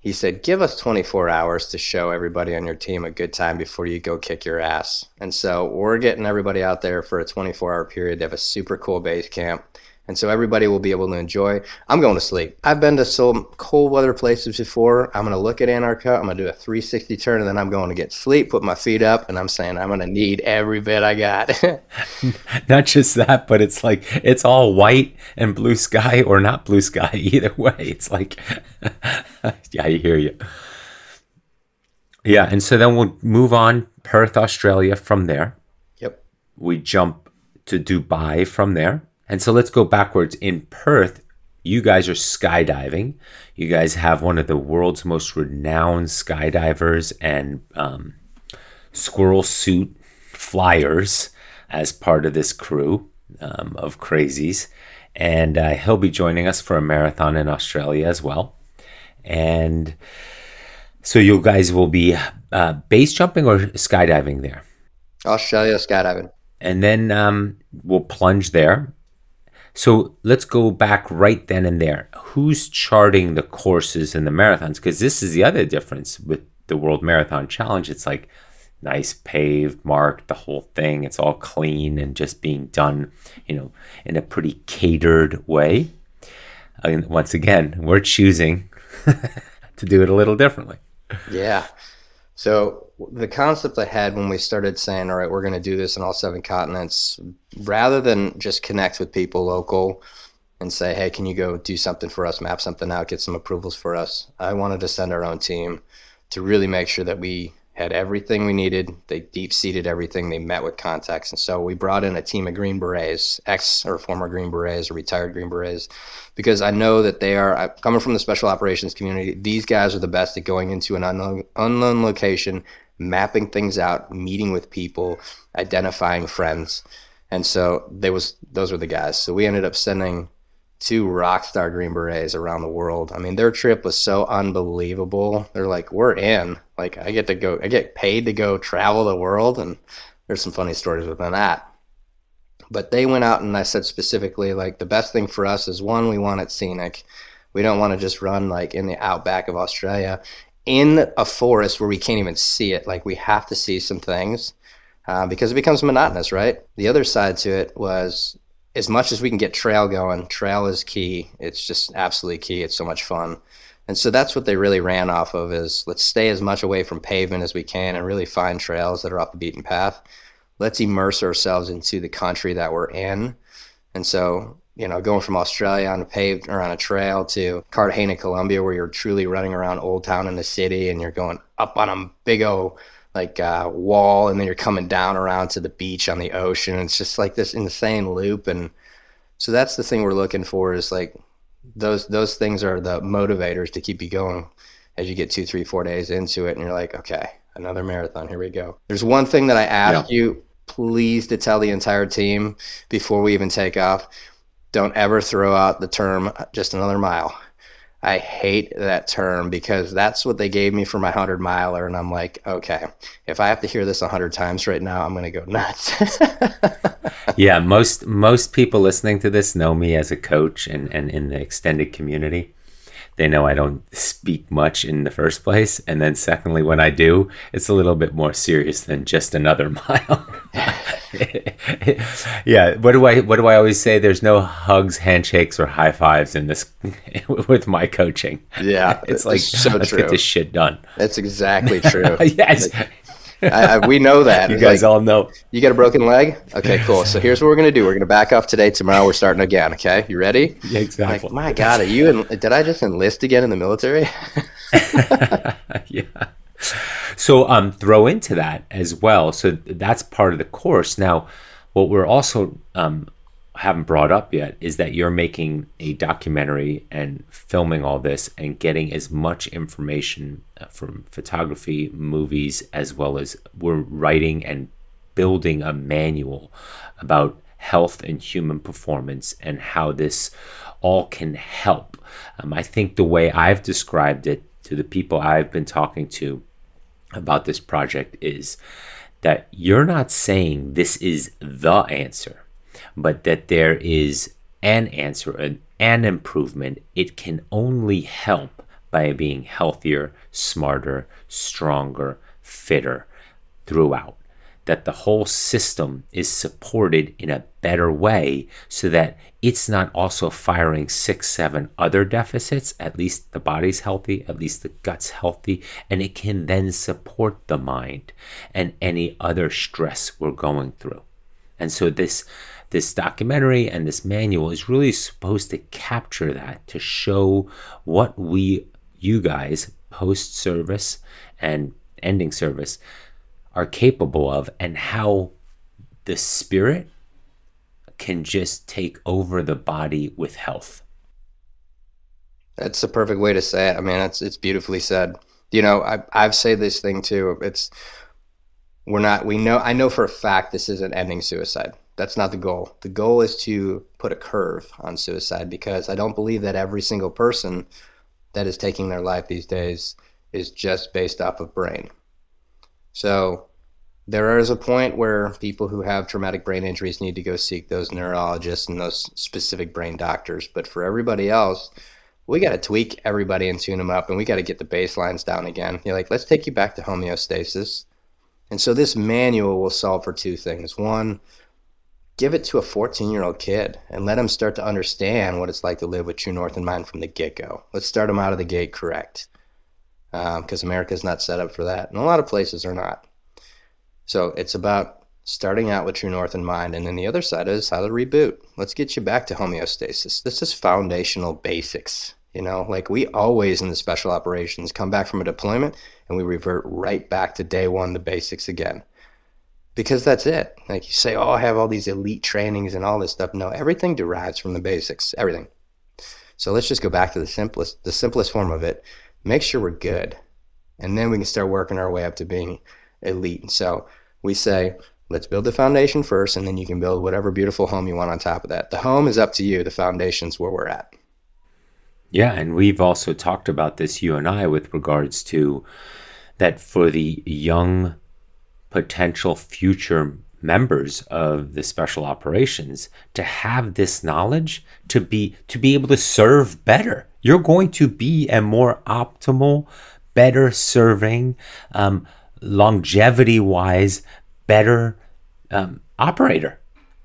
He said, "Give us 24 hours to show everybody on your team a good time before you go kick your ass." And so we're getting everybody out there for a 24-hour period. They have a super cool base camp and so everybody will be able to enjoy. I'm going to sleep. I've been to some cold weather places before. I'm going to look at Antarctica. I'm going to do a 360 turn, and then I'm going to get sleep, put my feet up, and I'm saying I'm going to need every bit I got. not just that, but it's like it's all white and blue sky, or not blue sky either way. It's like, yeah, I hear you. Yeah, and so then we'll move on Perth, Australia from there. Yep. We jump to Dubai from there and so let's go backwards. In Perth, you guys are skydiving. You guys have one of the world's most renowned skydivers and um, squirrel suit flyers as part of this crew um, of crazies. And uh, he'll be joining us for a marathon in Australia as well. And so you guys will be uh, base jumping or skydiving there? Australia skydiving. And then um, we'll plunge there so let's go back right then and there. Who's charting the courses and the marathons? Because this is the other difference with the World Marathon Challenge. It's like nice paved, marked, the whole thing. It's all clean and just being done, you know, in a pretty catered way. And once again, we're choosing to do it a little differently. Yeah. So the concept I had when we started saying, all right, we're going to do this in all seven continents, rather than just connect with people local and say, hey, can you go do something for us, map something out, get some approvals for us? I wanted to send our own team to really make sure that we had everything we needed. They deep seated everything. They met with contacts. And so we brought in a team of Green Berets, ex or former Green Berets or retired Green Berets, because I know that they are, coming from the special operations community, these guys are the best at going into an unknown, unknown location mapping things out, meeting with people, identifying friends. And so there was those were the guys. So we ended up sending two rock star Green Berets around the world. I mean, their trip was so unbelievable. They're like, we're in. Like, I get to go, I get paid to go travel the world, and there's some funny stories within that. But they went out, and I said specifically, like, the best thing for us is one, we want it scenic. We don't want to just run like in the outback of Australia in a forest where we can't even see it. Like we have to see some things uh, because it becomes monotonous, right? The other side to it was as much as we can get trail going, trail is key. It's just absolutely key. It's so much fun. And so that's what they really ran off of is let's stay as much away from pavement as we can and really find trails that are off the beaten path. Let's immerse ourselves into the country that we're in. And so you know, going from Australia on a paved or on a trail to Cartagena, Colombia, where you're truly running around Old Town in the city and you're going up on a big old like uh, wall and then you're coming down around to the beach on the ocean. It's just like this insane loop. And so that's the thing we're looking for is like those, those things are the motivators to keep you going as you get two, three, four days into it. And you're like, okay, another marathon. Here we go. There's one thing that I ask yeah. you, please to tell the entire team before we even take off don't ever throw out the term just another mile. I hate that term because that's what they gave me for my 100 miler. And I'm like, okay, if I have to hear this 100 times right now, I'm going to go nuts. yeah, most most people listening to this know me as a coach and, and in the extended community. they know I don't speak much in the first place. And then, secondly, when I do, it's a little bit more serious than just another mile. yeah. What do I What do I always say? There's no hugs, handshakes, or high fives in this with my coaching. Yeah, it's like so let's true. get this shit done. That's exactly true. yes. Like, I, I, we know that. You guys like, all know. You got a broken leg? Okay, cool. So here's what we're gonna do. We're gonna back off today. Tomorrow we're starting again. Okay, you ready? Yeah, exactly. Like, my God, are you? In, did I just enlist again in the military? yeah. So um, throw into that as well. So that's part of the course. Now, what we're also um, haven't brought up yet is that you're making a documentary and filming all this and getting as much information uh, from photography, movies, as well as we're writing and building a manual about health and human performance and how this all can help. Um, I think the way I've described it to the people I've been talking to about this project is that you're not saying this is the answer but that there is an answer, an, an improvement. It can only help by being healthier, smarter, stronger, fitter throughout. That the whole system is supported in a better way so that it's not also firing six, seven other deficits. At least the body's healthy, at least the gut's healthy, and it can then support the mind and any other stress we're going through. And so this this documentary and this manual is really supposed to capture that to show what we, you guys, post service and ending service, are capable of and how the spirit can just take over the body with health. That's the perfect way to say it. I mean, it's it's beautifully said. You know, I I've said this thing too. It's we're not. We know. I know for a fact this isn't ending suicide that's not the goal. The goal is to put a curve on suicide because I don't believe that every single person that is taking their life these days is just based off of brain. So there is a point where people who have traumatic brain injuries need to go seek those neurologists and those specific brain doctors. But for everybody else, we got to tweak everybody and tune them up, and we got to get the baselines down again. You're like, let's take you back to homeostasis. And so this manual will solve for two things. One, give it to a 14 year old kid and let him start to understand what it's like to live with True North in mind from the get go. Let's start him out of the gate correct because um, America's not set up for that. And a lot of places are not. So it's about starting out with True North in mind. And then the other side is how to reboot. Let's get you back to homeostasis. This is foundational basics. You know, like we always in the special operations come back from a deployment and we revert right back to day one, the basics again because that's it. Like you say, oh, I have all these elite trainings and all this stuff. No, everything derives from the basics, everything. So let's just go back to the simplest, the simplest form of it. Make sure we're good, and then we can start working our way up to being elite. So we say, let's build the foundation first, and then you can build whatever beautiful home you want on top of that. The home is up to you. The foundation's where we're at. Yeah, and we've also talked about this, you and I, with regards to that for the young potential future members of the special operations to have this knowledge to be to be able to serve better you're going to be a more optimal better serving um, longevity wise better um, operator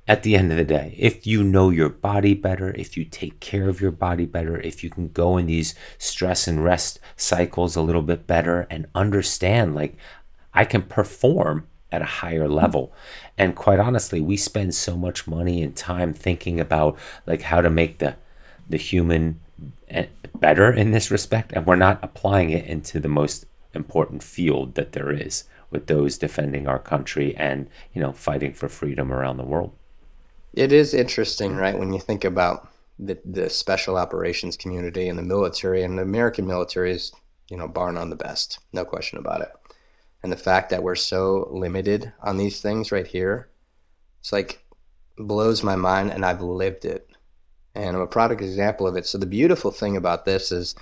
at the end of the day if you know your body better if you take care of your body better if you can go in these stress and rest cycles a little bit better and understand like I can perform at a higher level. And quite honestly, we spend so much money and time thinking about like how to make the the human eh, better in this respect and we're not applying it into the most important field that there is with those defending our country and, you know, fighting for freedom around the world. It is interesting, right, when you think about the, the special operations community and the military and the American military is, you know, bar none the best. No question about it and the fact that we're so limited on these things right here it's like blows my mind and i've lived it and i'm a product example of it so the beautiful thing about this is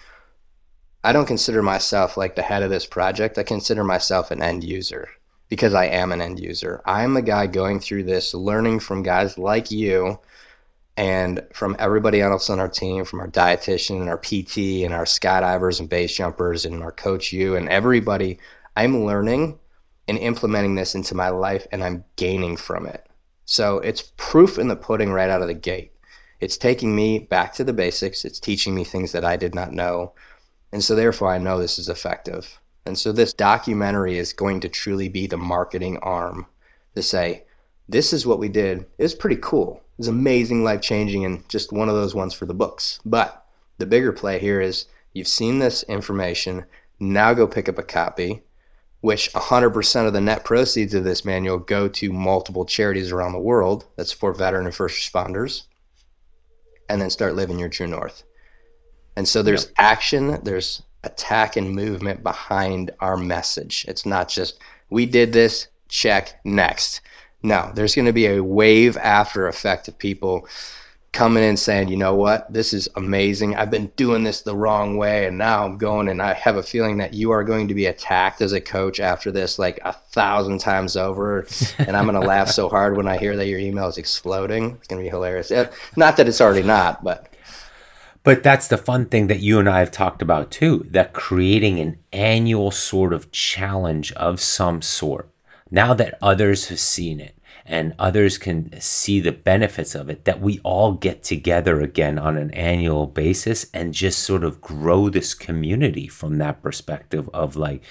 i don't consider myself like the head of this project i consider myself an end user because i am an end user i'm the guy going through this learning from guys like you And from everybody else on our team, from our dietitian and our PT and our skydivers and base jumpers and our coach you and everybody, I'm learning and implementing this into my life and I'm gaining from it. So it's proof in the pudding right out of the gate. It's taking me back to the basics. It's teaching me things that I did not know. And so therefore I know this is effective. And so this documentary is going to truly be the marketing arm to say, this is what we did. It was pretty cool. It was amazing, life changing, and just one of those ones for the books. But the bigger play here is you've seen this information. Now go pick up a copy, which 100% of the net proceeds of this manual go to multiple charities around the world that support veteran and first responders. And then start living your true north. And so there's yep. action, there's attack and movement behind our message. It's not just, we did this, check, next. No, there's going to be a wave after effect of people coming in saying, you know what, this is amazing. I've been doing this the wrong way, and now I'm going, and I have a feeling that you are going to be attacked as a coach after this like a thousand times over. And I'm going to laugh so hard when I hear that your email is exploding. It's going to be hilarious. Uh, not that it's already not, but. But that's the fun thing that you and I have talked about too that creating an annual sort of challenge of some sort now that others have seen it and others can see the benefits of it, that we all get together again on an annual basis and just sort of grow this community from that perspective of like,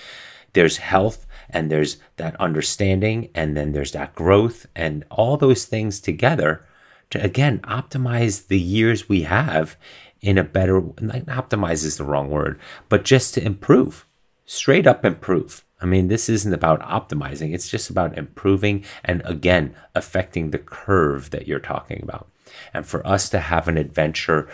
there's health and there's that understanding and then there's that growth and all those things together to again optimize the years we have in a better like optimize is the wrong word but just to improve straight up improve I mean, this isn't about optimizing, it's just about improving and again, affecting the curve that you're talking about. And for us to have an adventure,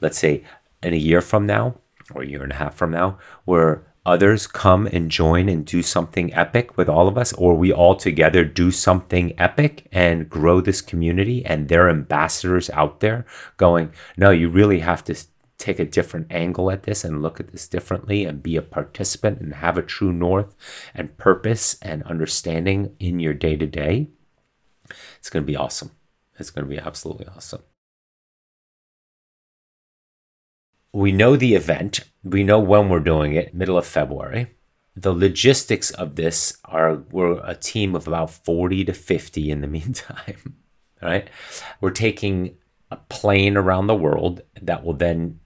let's say in a year from now or a year and a half from now, where others come and join and do something epic with all of us, or we all together do something epic and grow this community, and there are ambassadors out there going, No, you really have to take a different angle at this and look at this differently and be a participant and have a true north and purpose and understanding in your day to day, it's going to be awesome. It's going to be absolutely awesome. We know the event, we know when we're doing it, middle of February. The logistics of this are we're a team of about 40 to 50 in the meantime, right? We're taking a plane around the world that will then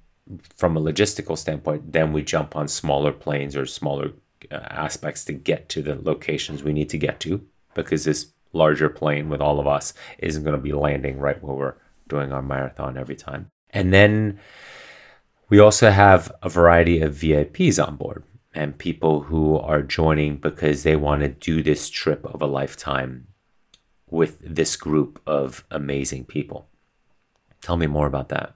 from a logistical standpoint, then we jump on smaller planes or smaller uh, aspects to get to the locations we need to get to because this larger plane with all of us isn't going to be landing right where we're doing our marathon every time. And then we also have a variety of VIPs on board and people who are joining because they want to do this trip of a lifetime with this group of amazing people. Tell me more about that.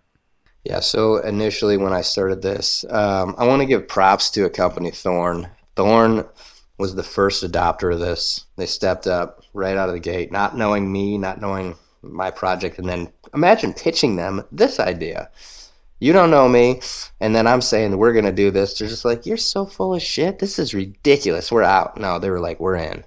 Yeah, so initially when I started this, um, I want to give props to a company, Thorn. Thorne was the first adopter of this. They stepped up right out of the gate, not knowing me, not knowing my project, and then imagine pitching them this idea. You don't know me, and then I'm saying we're gonna do this. They're just like, "You're so full of shit. This is ridiculous. We're out." No, they were like, "We're in."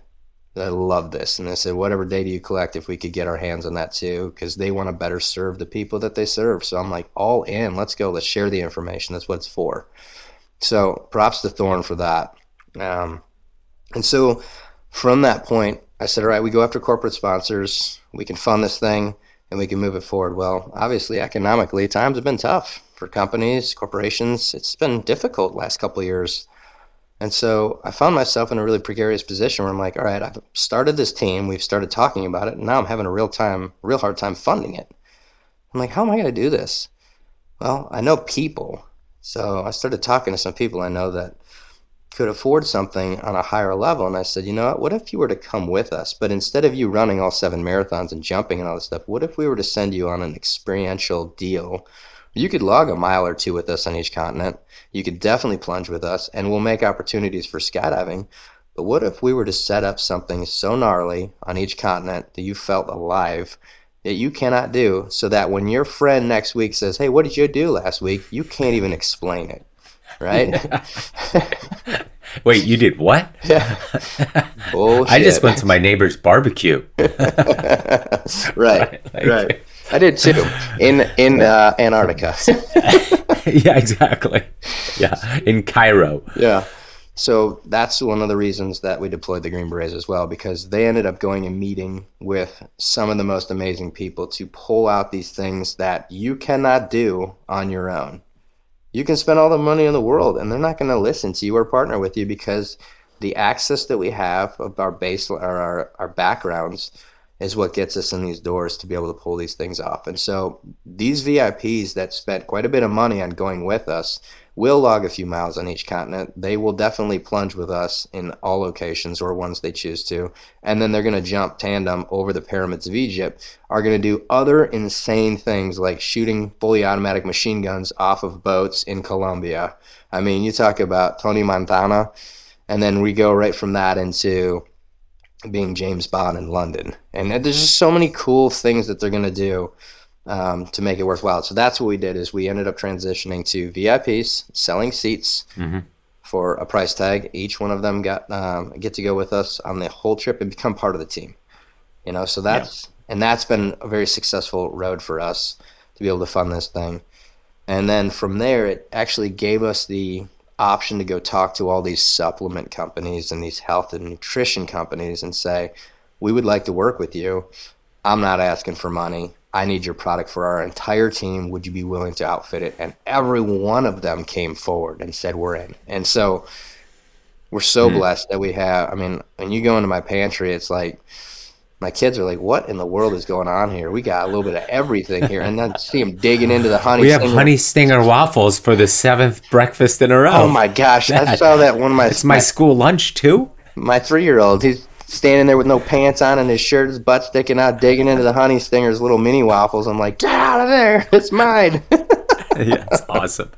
I love this. And they said, whatever data you collect, if we could get our hands on that too, because they want to better serve the people that they serve. So I'm like, all in, let's go, let's share the information. That's what it's for. So props to Thorne for that. Um, and so from that point, I said, all right, we go after corporate sponsors, we can fund this thing and we can move it forward. Well, obviously, economically, times have been tough for companies, corporations. It's been difficult last couple of years and so I found myself in a really precarious position where I'm like, all right, I've started this team, we've started talking about it, and now I'm having a real time, real hard time funding it. I'm like, how am I going to do this? Well, I know people. So I started talking to some people I know that could afford something on a higher level. And I said, you know what? What if you were to come with us? But instead of you running all seven marathons and jumping and all this stuff, what if we were to send you on an experiential deal you could log a mile or two with us on each continent. You could definitely plunge with us, and we'll make opportunities for skydiving. But what if we were to set up something so gnarly on each continent that you felt alive that you cannot do so that when your friend next week says, Hey, what did you do last week? You can't even explain it. Right? Wait, you did what? Yeah. I just went to my neighbor's barbecue. right. Right. Like, right. I did too. In in uh, Antarctica. yeah, exactly. Yeah, in Cairo. Yeah. So that's one of the reasons that we deployed the Green Berets as well, because they ended up going and meeting with some of the most amazing people to pull out these things that you cannot do on your own. You can spend all the money in the world, and they're not going to listen to you or partner with you because the access that we have of our base or our, our backgrounds is what gets us in these doors to be able to pull these things off. And so these VIPs that spent quite a bit of money on going with us will log a few miles on each continent. They will definitely plunge with us in all locations or ones they choose to. And then they're going to jump tandem over the pyramids of Egypt, are going to do other insane things like shooting fully automatic machine guns off of boats in Colombia. I mean, you talk about Tony Montana, and then we go right from that into being James Bond in London. And there's just so many cool things that they're going to do um, to make it worthwhile. So that's what we did is we ended up transitioning to VIPs, selling seats mm-hmm. for a price tag. Each one of them got um, get to go with us on the whole trip and become part of the team. You know, so that's yeah. and that's been a very successful road for us to be able to fund this thing. And then from there, it actually gave us the option to go talk to all these supplement companies and these health and nutrition companies and say, we would like to work with you. I'm not asking for money. I need your product for our entire team. Would you be willing to outfit it? And every one of them came forward and said, we're in. And so we're so mm. blessed that we have. I mean, when you go into my pantry, it's like, my kids are like, "What in the world is going on here? We got a little bit of everything here." And then see them digging into the honey. We have stinger. honey stinger waffles for the seventh breakfast in a row. Oh my gosh! That, I saw that one of my. It's my, my school lunch too. My three-year-old, he's standing there with no pants on and his shirt, his butt sticking out, digging into the honey stinger's little mini waffles. I'm like, get out of there! It's mine. yeah, it's awesome.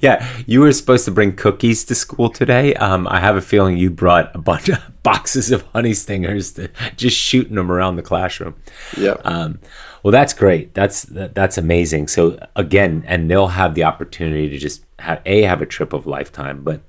Yeah, you were supposed to bring cookies to school today. Um, I have a feeling you brought a bunch of boxes of honey stingers to just shooting them around the classroom. Yeah. Um, well, that's great. That's that, that's amazing. So again, and they'll have the opportunity to just have a have a trip of lifetime, but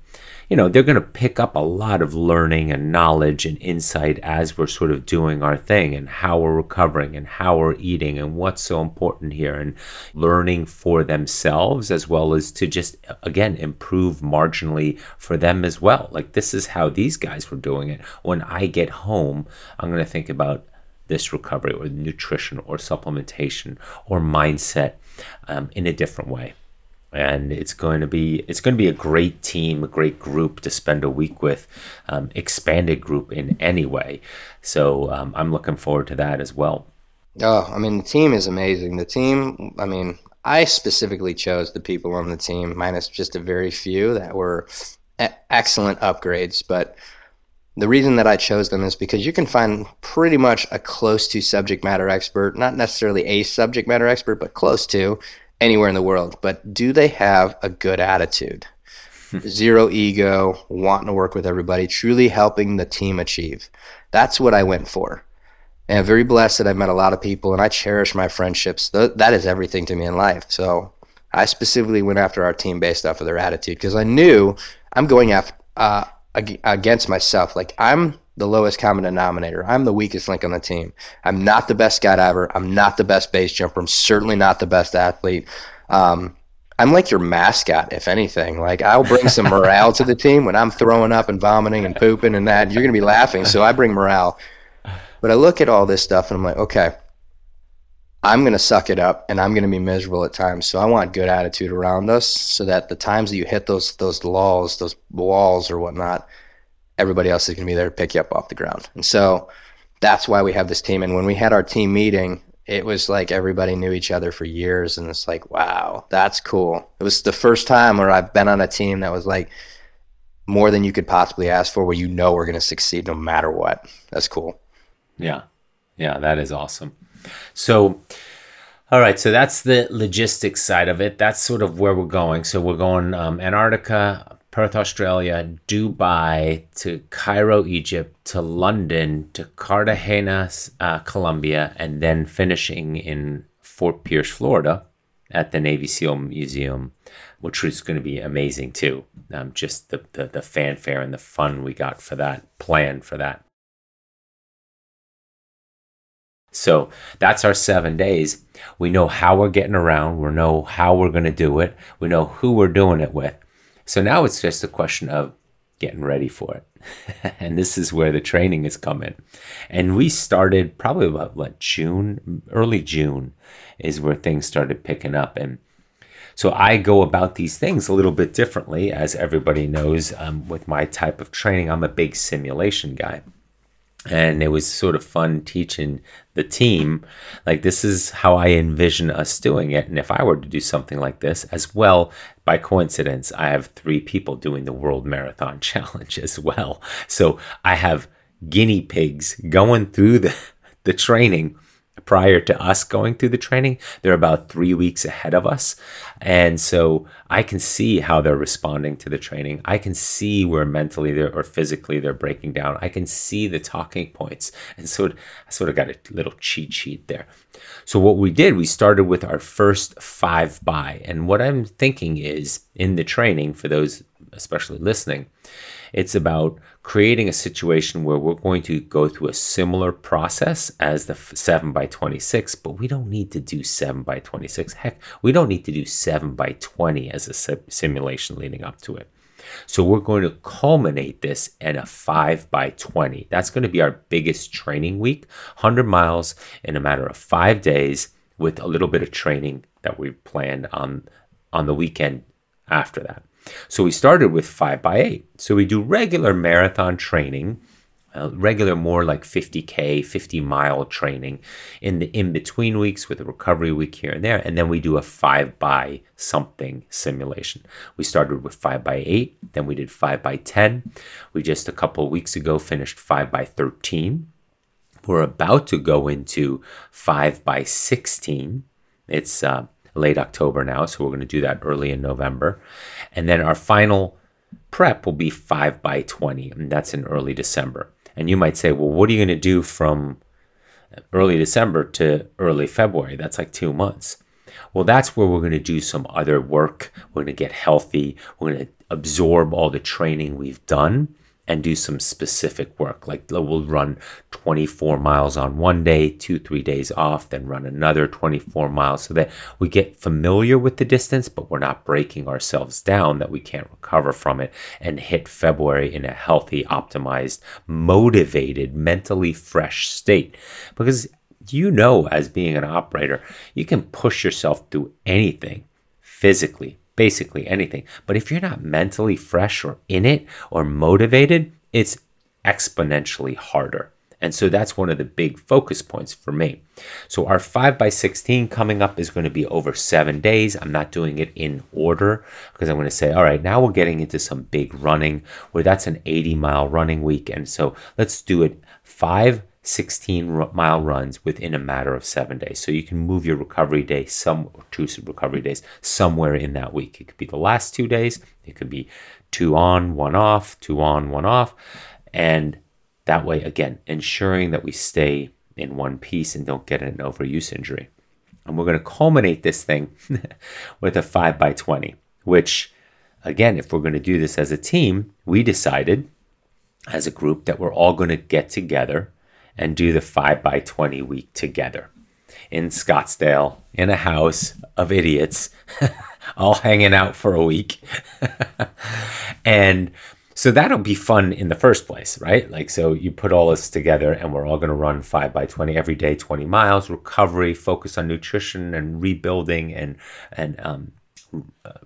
you know, they're going to pick up a lot of learning and knowledge and insight as we're sort of doing our thing and how we're recovering and how we're eating and what's so important here and learning for themselves as well as to just, again, improve marginally for them as well. Like, this is how these guys were doing it. When I get home, I'm going to think about this recovery or nutrition or supplementation or mindset um, in a different way and it's going to be it's going to be a great team, a great group to spend a week with, um, expanded group in any way. So um, I'm looking forward to that as well. Oh, I mean, the team is amazing. The team, I mean, I specifically chose the people on the team, minus just a very few that were excellent upgrades. But the reason that I chose them is because you can find pretty much a close to subject matter expert, not necessarily a subject matter expert, but close to, anywhere in the world, but do they have a good attitude? Zero ego, wanting to work with everybody, truly helping the team achieve. That's what I went for. And I'm very blessed that I've met a lot of people and I cherish my friendships. That is everything to me in life. So I specifically went after our team based off of their attitude because I knew I'm going after, uh, against myself. Like I'm the lowest common denominator. I'm the weakest link on the team. I'm not the best skydiver. I'm not the best base jumper. I'm certainly not the best athlete. Um, I'm like your mascot, if anything. Like I'll bring some morale to the team when I'm throwing up and vomiting and pooping and that. You're gonna be laughing, so I bring morale. But I look at all this stuff and I'm like, okay, I'm gonna suck it up and I'm gonna be miserable at times. So I want good attitude around us, so that the times that you hit those those lulls, those walls or whatnot, everybody else is going to be there to pick you up off the ground. And so that's why we have this team. And when we had our team meeting, it was like everybody knew each other for years. And it's like, wow, that's cool. It was the first time where I've been on a team that was like more than you could possibly ask for, where you know we're going to succeed no matter what. That's cool. Yeah. Yeah, that is awesome. So, all right, so that's the logistics side of it. That's sort of where we're going. So we're going um, Antarctica, Perth, Australia, Dubai to Cairo, Egypt to London to Cartagena, uh, Colombia, and then finishing in Fort Pierce, Florida at the Navy SEAL Museum, which was going to be amazing too. Um, just the, the, the fanfare and the fun we got for that, plan for that. So that's our seven days. We know how we're getting around. We know how we're going to do it. We know who we're doing it with. So now it's just a question of getting ready for it. and this is where the training has come in. And we started probably about what June, early June is where things started picking up. And so I go about these things a little bit differently, as everybody knows. Um, with my type of training, I'm a big simulation guy and it was sort of fun teaching the team like this is how i envision us doing it. And if i were to do something like this as well by coincidence i have three people doing the world marathon challenge as well. So i have guinea pigs going through the the training prior to us going through the training. They're about three weeks ahead of us. And so I can see how they're responding to the training. I can see where mentally or physically they're breaking down. I can see the talking points. And so I sort of got a little cheat sheet there. So what we did, we started with our first five by. And what I'm thinking is in the training for those especially listening, it's about creating a situation where we're going to go through a similar process as the 7 by 26, but we don't need to do 7 by 26. Heck, we don't need to do 7 by 20 as a simulation leading up to it. So we're going to culminate this in a 5 by 20. That's going to be our biggest training week, 100 miles in a matter of 5 days with a little bit of training that we've planned on on the weekend after that. So we started with five by eight. So we do regular marathon training, uh, regular more like 50k, 50 mile training in the in between weeks with a recovery week here and there, and then we do a five by something simulation. We started with five by eight, then we did five by ten. We just a couple weeks ago finished five by thirteen. We're about to go into five by sixteen. It's uh, late October now, so we're going to do that early in November. And then our final prep will be 5 by 20, and that's in early December. And you might say, well, what are you going to do from early December to early February? That's like two months. Well, that's where we're going to do some other work. We're going to get healthy. We're going to absorb all the training we've done and do some specific work. Like we'll run 24 miles on one day, two, three days off, then run another 24 miles so that we get familiar with the distance, but we're not breaking ourselves down that we can't recover from it and hit February in a healthy, optimized, motivated, mentally fresh state. Because you know, as being an operator, you can push yourself through anything physically, basically anything. But if you're not mentally fresh or in it or motivated, it's exponentially harder. And so that's one of the big focus points for me. So our 5 by 16 coming up is going to be over seven days. I'm not doing it in order because I'm going to say, all right, now we're getting into some big running where that's an 80 mile running week. And so let's do it five 16 mile runs within a matter of seven days. So you can move your recovery day, some two recovery days, somewhere in that week. It could be the last two days, it could be two on, one off, two on, one off. And that way, again, ensuring that we stay in one piece and don't get an overuse injury. And we're going to culminate this thing with a 5 by 20, which, again, if we're going to do this as a team, we decided as a group that we're all going to get together and do the 5 by 20 week together in Scottsdale in a house of idiots, all hanging out for a week. and so that'll be fun in the first place, right? Like, so you put all this together and we're all going to run 5 by 20 every day, 20 miles, recovery, focus on nutrition and rebuilding and, and, um,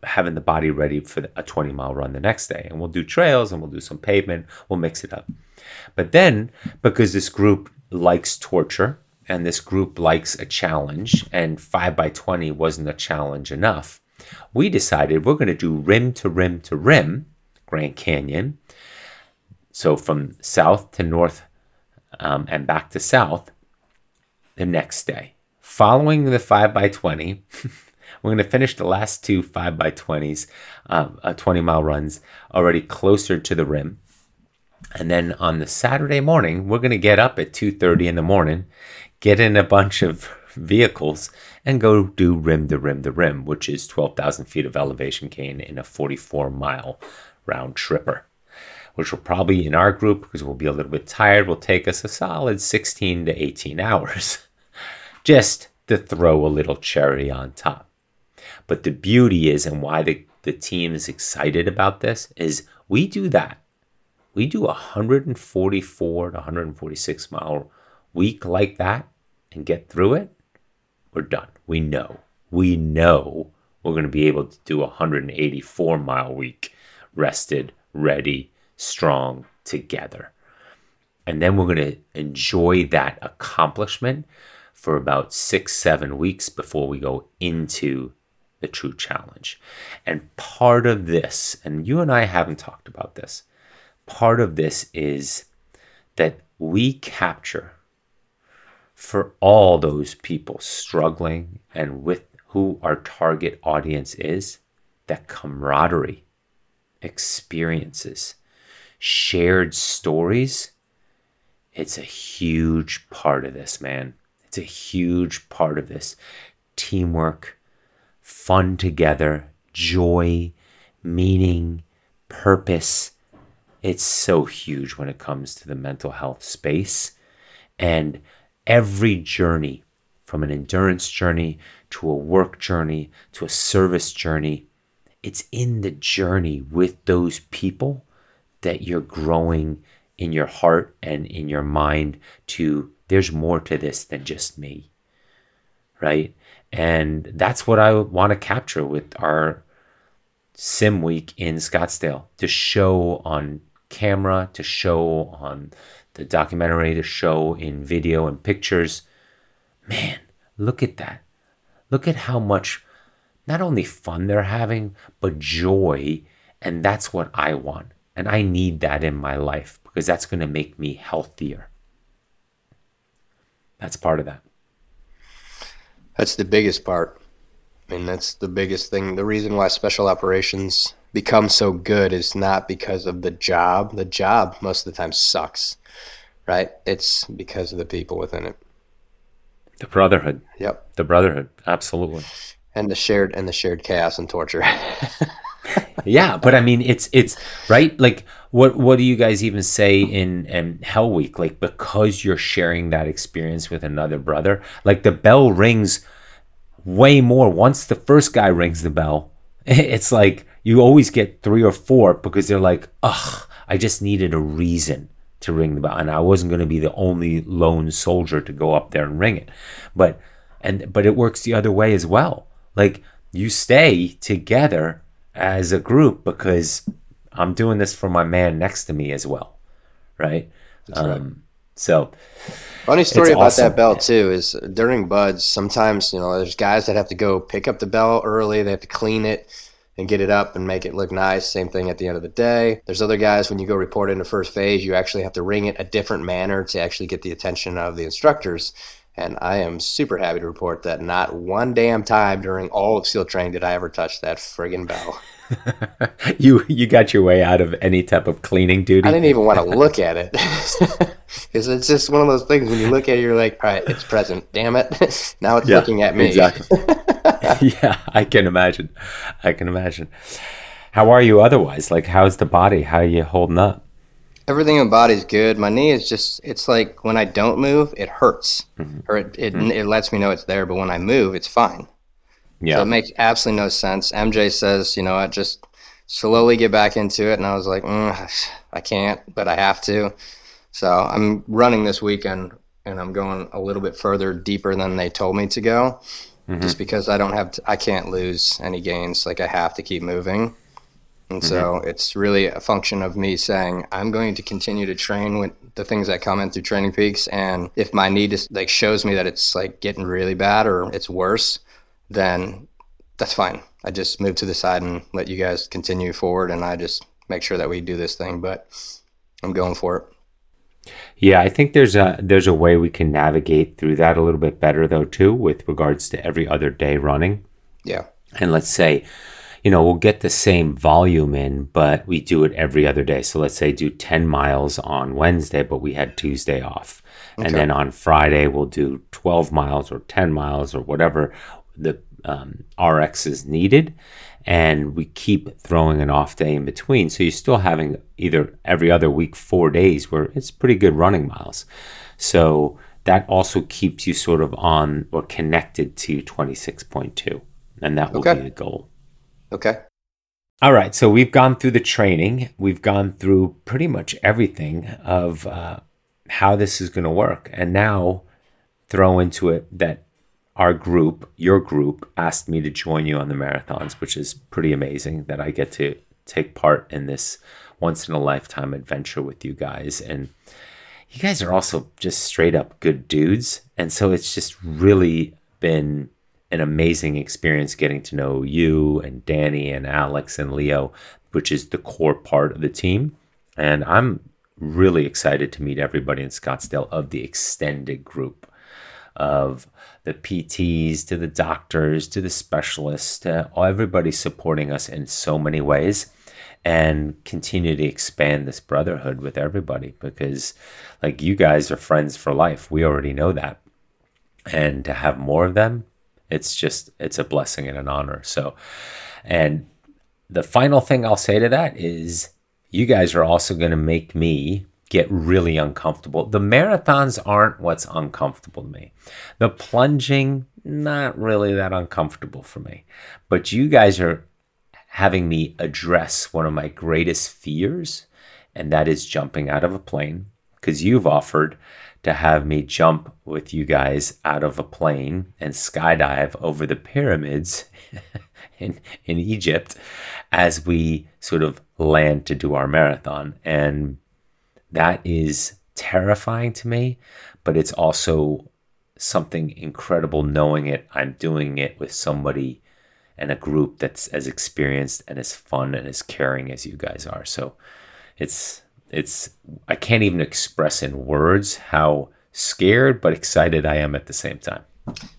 having the body ready for a 20 mile run the next day. And we'll do trails and we'll do some pavement. We'll mix it up. But then, because this group likes torture and this group likes a challenge, and 5 by 20 wasn't a challenge enough, we decided we're going to do rim to rim to rim, Grand Canyon. So from south to north um, and back to south the next day. Following the 5 by 20 we're going to finish the last two 5 by 20s, um, uh, 20 mile runs already closer to the rim. And then on the Saturday morning, we're going to get up at 2:30 in the morning, get in a bunch of vehicles and go do rim to rim to rim, which is 12,000 feet of elevation gain in a 44 mile round tripper, which will probably in our group, because we'll be a little bit tired, will take us a solid 16 to 18 hours. just to throw a little cherry on top. But the beauty is, and why the, the team is excited about this, is we do that. We do a 144 to 146 mile week like that and get through it, we're done. We know. We know we're going to be able to do a 184 mile week rested, ready, strong together. And then we're going to enjoy that accomplishment for about six, seven weeks before we go into the true challenge. And part of this, and you and I haven't talked about this, part of this is that we capture for all those people struggling and with who our target audience is that camaraderie, experiences, shared stories. It's a huge part of this, man. It's a huge part of this. Teamwork, fun together, joy, meaning, purpose. It's so huge when it comes to the mental health space. And every journey, from an endurance journey to a work journey to a service journey, it's in the journey with those people that you're growing in your heart and in your mind to there's more to this than just me. Right? And that's what I want to capture with our sim week in Scottsdale to show on camera, to show on the documentary, to show in video and pictures. Man, look at that. Look at how much not only fun they're having, but joy. And that's what I want. And I need that in my life because that's going to make me healthier. That's part of that. That's the biggest part. I mean, that's the biggest thing. The reason why special operations become so good is not because of the job. The job most of the time sucks, right? It's because of the people within it. The brotherhood. Yep. The brotherhood. Absolutely. And the shared and the shared chaos and torture. yeah, but I mean, it's it's right. Like, what what do you guys even say in in Hell Week? Like, because you're sharing that experience with another brother, like the bell rings way more once the first guy rings the bell. It's like you always get three or four because they're like, ugh, I just needed a reason to ring the bell, and I wasn't going to be the only lone soldier to go up there and ring it. But and but it works the other way as well. Like you stay together as a group because I'm doing this for my man next to me as well, right? That's um, right. So, funny story about awesome. that bell too is during BUD/S. Sometimes you know there's guys that have to go pick up the bell early. They have to clean it and get it up and make it look nice. Same thing at the end of the day. There's other guys when you go report into first phase, you actually have to ring it a different manner to actually get the attention of the instructors. And I am super happy to report that not one damn time during all of SEAL training did I ever touch that friggin' bell. you you got your way out of any type of cleaning duty. I didn't even want to look at it because it's just one of those things when you look at it, you're like, all right, it's present. Damn it, now it's yeah, looking at me. Exactly. yeah, I can imagine. I can imagine. How are you otherwise? Like, how's the body? How are you holding up? Everything in the body's good. My knee is just, it's like when I don't move, it hurts. Mm-hmm. Or it, it, mm-hmm. it lets me know it's there. But when I move, it's fine. Yeah. So it makes absolutely no sense. MJ says, you know what, just slowly get back into it. And I was like, mm, I can't, but I have to. So I'm running this weekend and I'm going a little bit further deeper than they told me to go. Mm-hmm. Just because I don't have, to, I can't lose any gains. Like I have to keep moving. And mm-hmm. so it's really a function of me saying, I'm going to continue to train with the things that come in through Training Peaks. And if my knee just like shows me that it's like getting really bad or it's worse, then that's fine. I just move to the side and let you guys continue forward. And I just make sure that we do this thing. But I'm going for it. Yeah, I think there's a there's a way we can navigate through that a little bit better though too with regards to every other day running. Yeah. And let's say you know, we'll get the same volume in, but we do it every other day. So let's say do 10 miles on Wednesday, but we had Tuesday off. Okay. And then on Friday, we'll do 12 miles or 10 miles or whatever the um, RX is needed. And we keep throwing an off day in between. So you're still having either every other week, four days where it's pretty good running miles. So that also keeps you sort of on or connected to 26.2. And that will Okay. be the goal. Okay. All right, so we've gone through the training. We've gone through pretty much everything of uh, how this is going to work, and now throw into it that our group, your group, asked me to join you on the marathons, which is pretty amazing that I get to take part in this once in a lifetime adventure with you guys. And you guys are also just straight up good dudes, and so it's just really been an amazing experience getting to know you and Danny and Alex and Leo, which is the core part of the team. And I'm really excited to meet everybody in Scottsdale of the extended group of the PTs to the doctors to the specialists uh, to everybody supporting us in so many ways and continue to expand this brotherhood with everybody because like you guys are friends for life. We already know that. And to have more of them, it's just it's a blessing and an honor. So and the final thing I'll say to that is you guys are also going to make me get really uncomfortable. The marathons aren't what's uncomfortable to me. The plunging, not really that uncomfortable for me. But you guys are having me address one of my greatest fears, and that is jumping out of a plane. Because you've offered to have me jump with you guys out of a plane and skydive over the pyramids in, in Egypt as we sort of land to do our marathon. And that is terrifying to me, but it's also something incredible knowing it. I'm doing it with somebody and a group that's as experienced and as fun and as caring as you guys are. So it's it's I can't even express in words how scared but excited I am at the same time.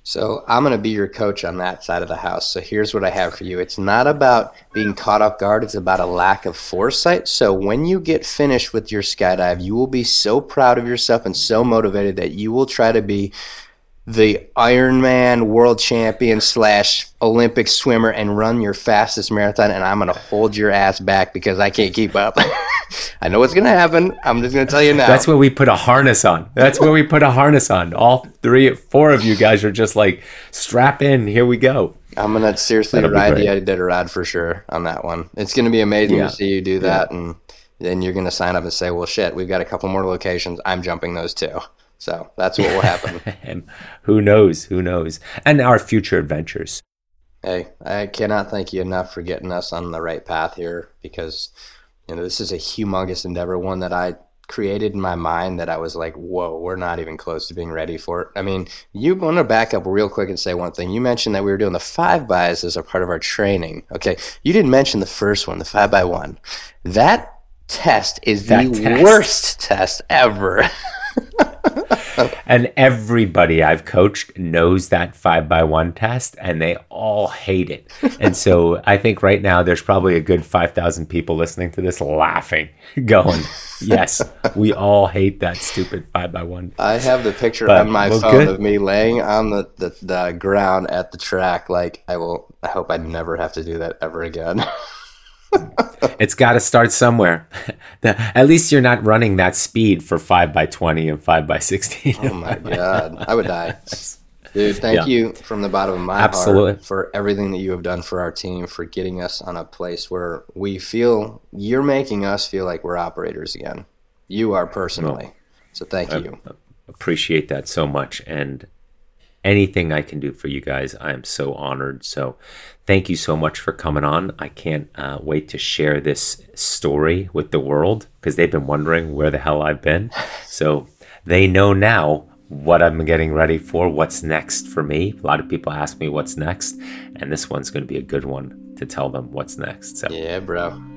So I'm going to be your coach on that side of the house. So here's what I have for you. It's not about being caught off guard. It's about a lack of foresight. So when you get finished with your skydive, you will be so proud of yourself and so motivated that you will try to be the Ironman world champion slash Olympic swimmer and run your fastest marathon. And I'm going to hold your ass back because I can't keep up. I know what's going to happen. I'm just going to tell you now. That's where we put a harness on. That's where we put a harness on. All three, four of you guys are just like, strap in, here we go. I'm gonna seriously That'll ride the Iditarod for sure on that one. It's gonna be amazing Yeah. to see you do that, and then you're gonna sign up and say, "Well, shit, we've got a couple more locations. I'm jumping those too." So that's what will happen. And who knows? Who knows? And our future adventures. hey, I cannot thank you enough for getting us on the right path here because you know this is a humongous endeavor, one that I created in my mind that I was like, "Whoa, we're not even close to being ready for it." I mean, you want to back up real quick and say one thing. You mentioned that we were doing the five bys as a part of our training. Okay, you didn't mention the first one, the five by one. That test is That the test. worst test ever. And everybody I've coached knows that five by one test, and they all hate it. And so I think right now there's probably a good 5,000 people listening to this laughing, going, Yes, we all hate that stupid five by one. I have the picture But, on my well, phone good. of me laying on the, the, the ground at the track. Like I will. I hope I never have to do that ever again. It's got to start somewhere. At least you're not running that speed for five by 20 and five by 16. oh my god, I would die. Dude, thank Yeah. you from the bottom of my Absolutely. heart for everything that you have done for our team, for getting us on a place where we feel you're making us feel like we're operators again. You are personally. So thank you. appreciate that so much and anything I can do for you guys, I am so honored. So, thank you so much for coming on. I can't uh, wait to share this story with the world because they've been wondering where the hell I've been. So, they know now what I'm getting ready for, what's next for me. A lot of people ask me what's next, and this one's going to be a good one to tell them what's next. So, Yeah, bro.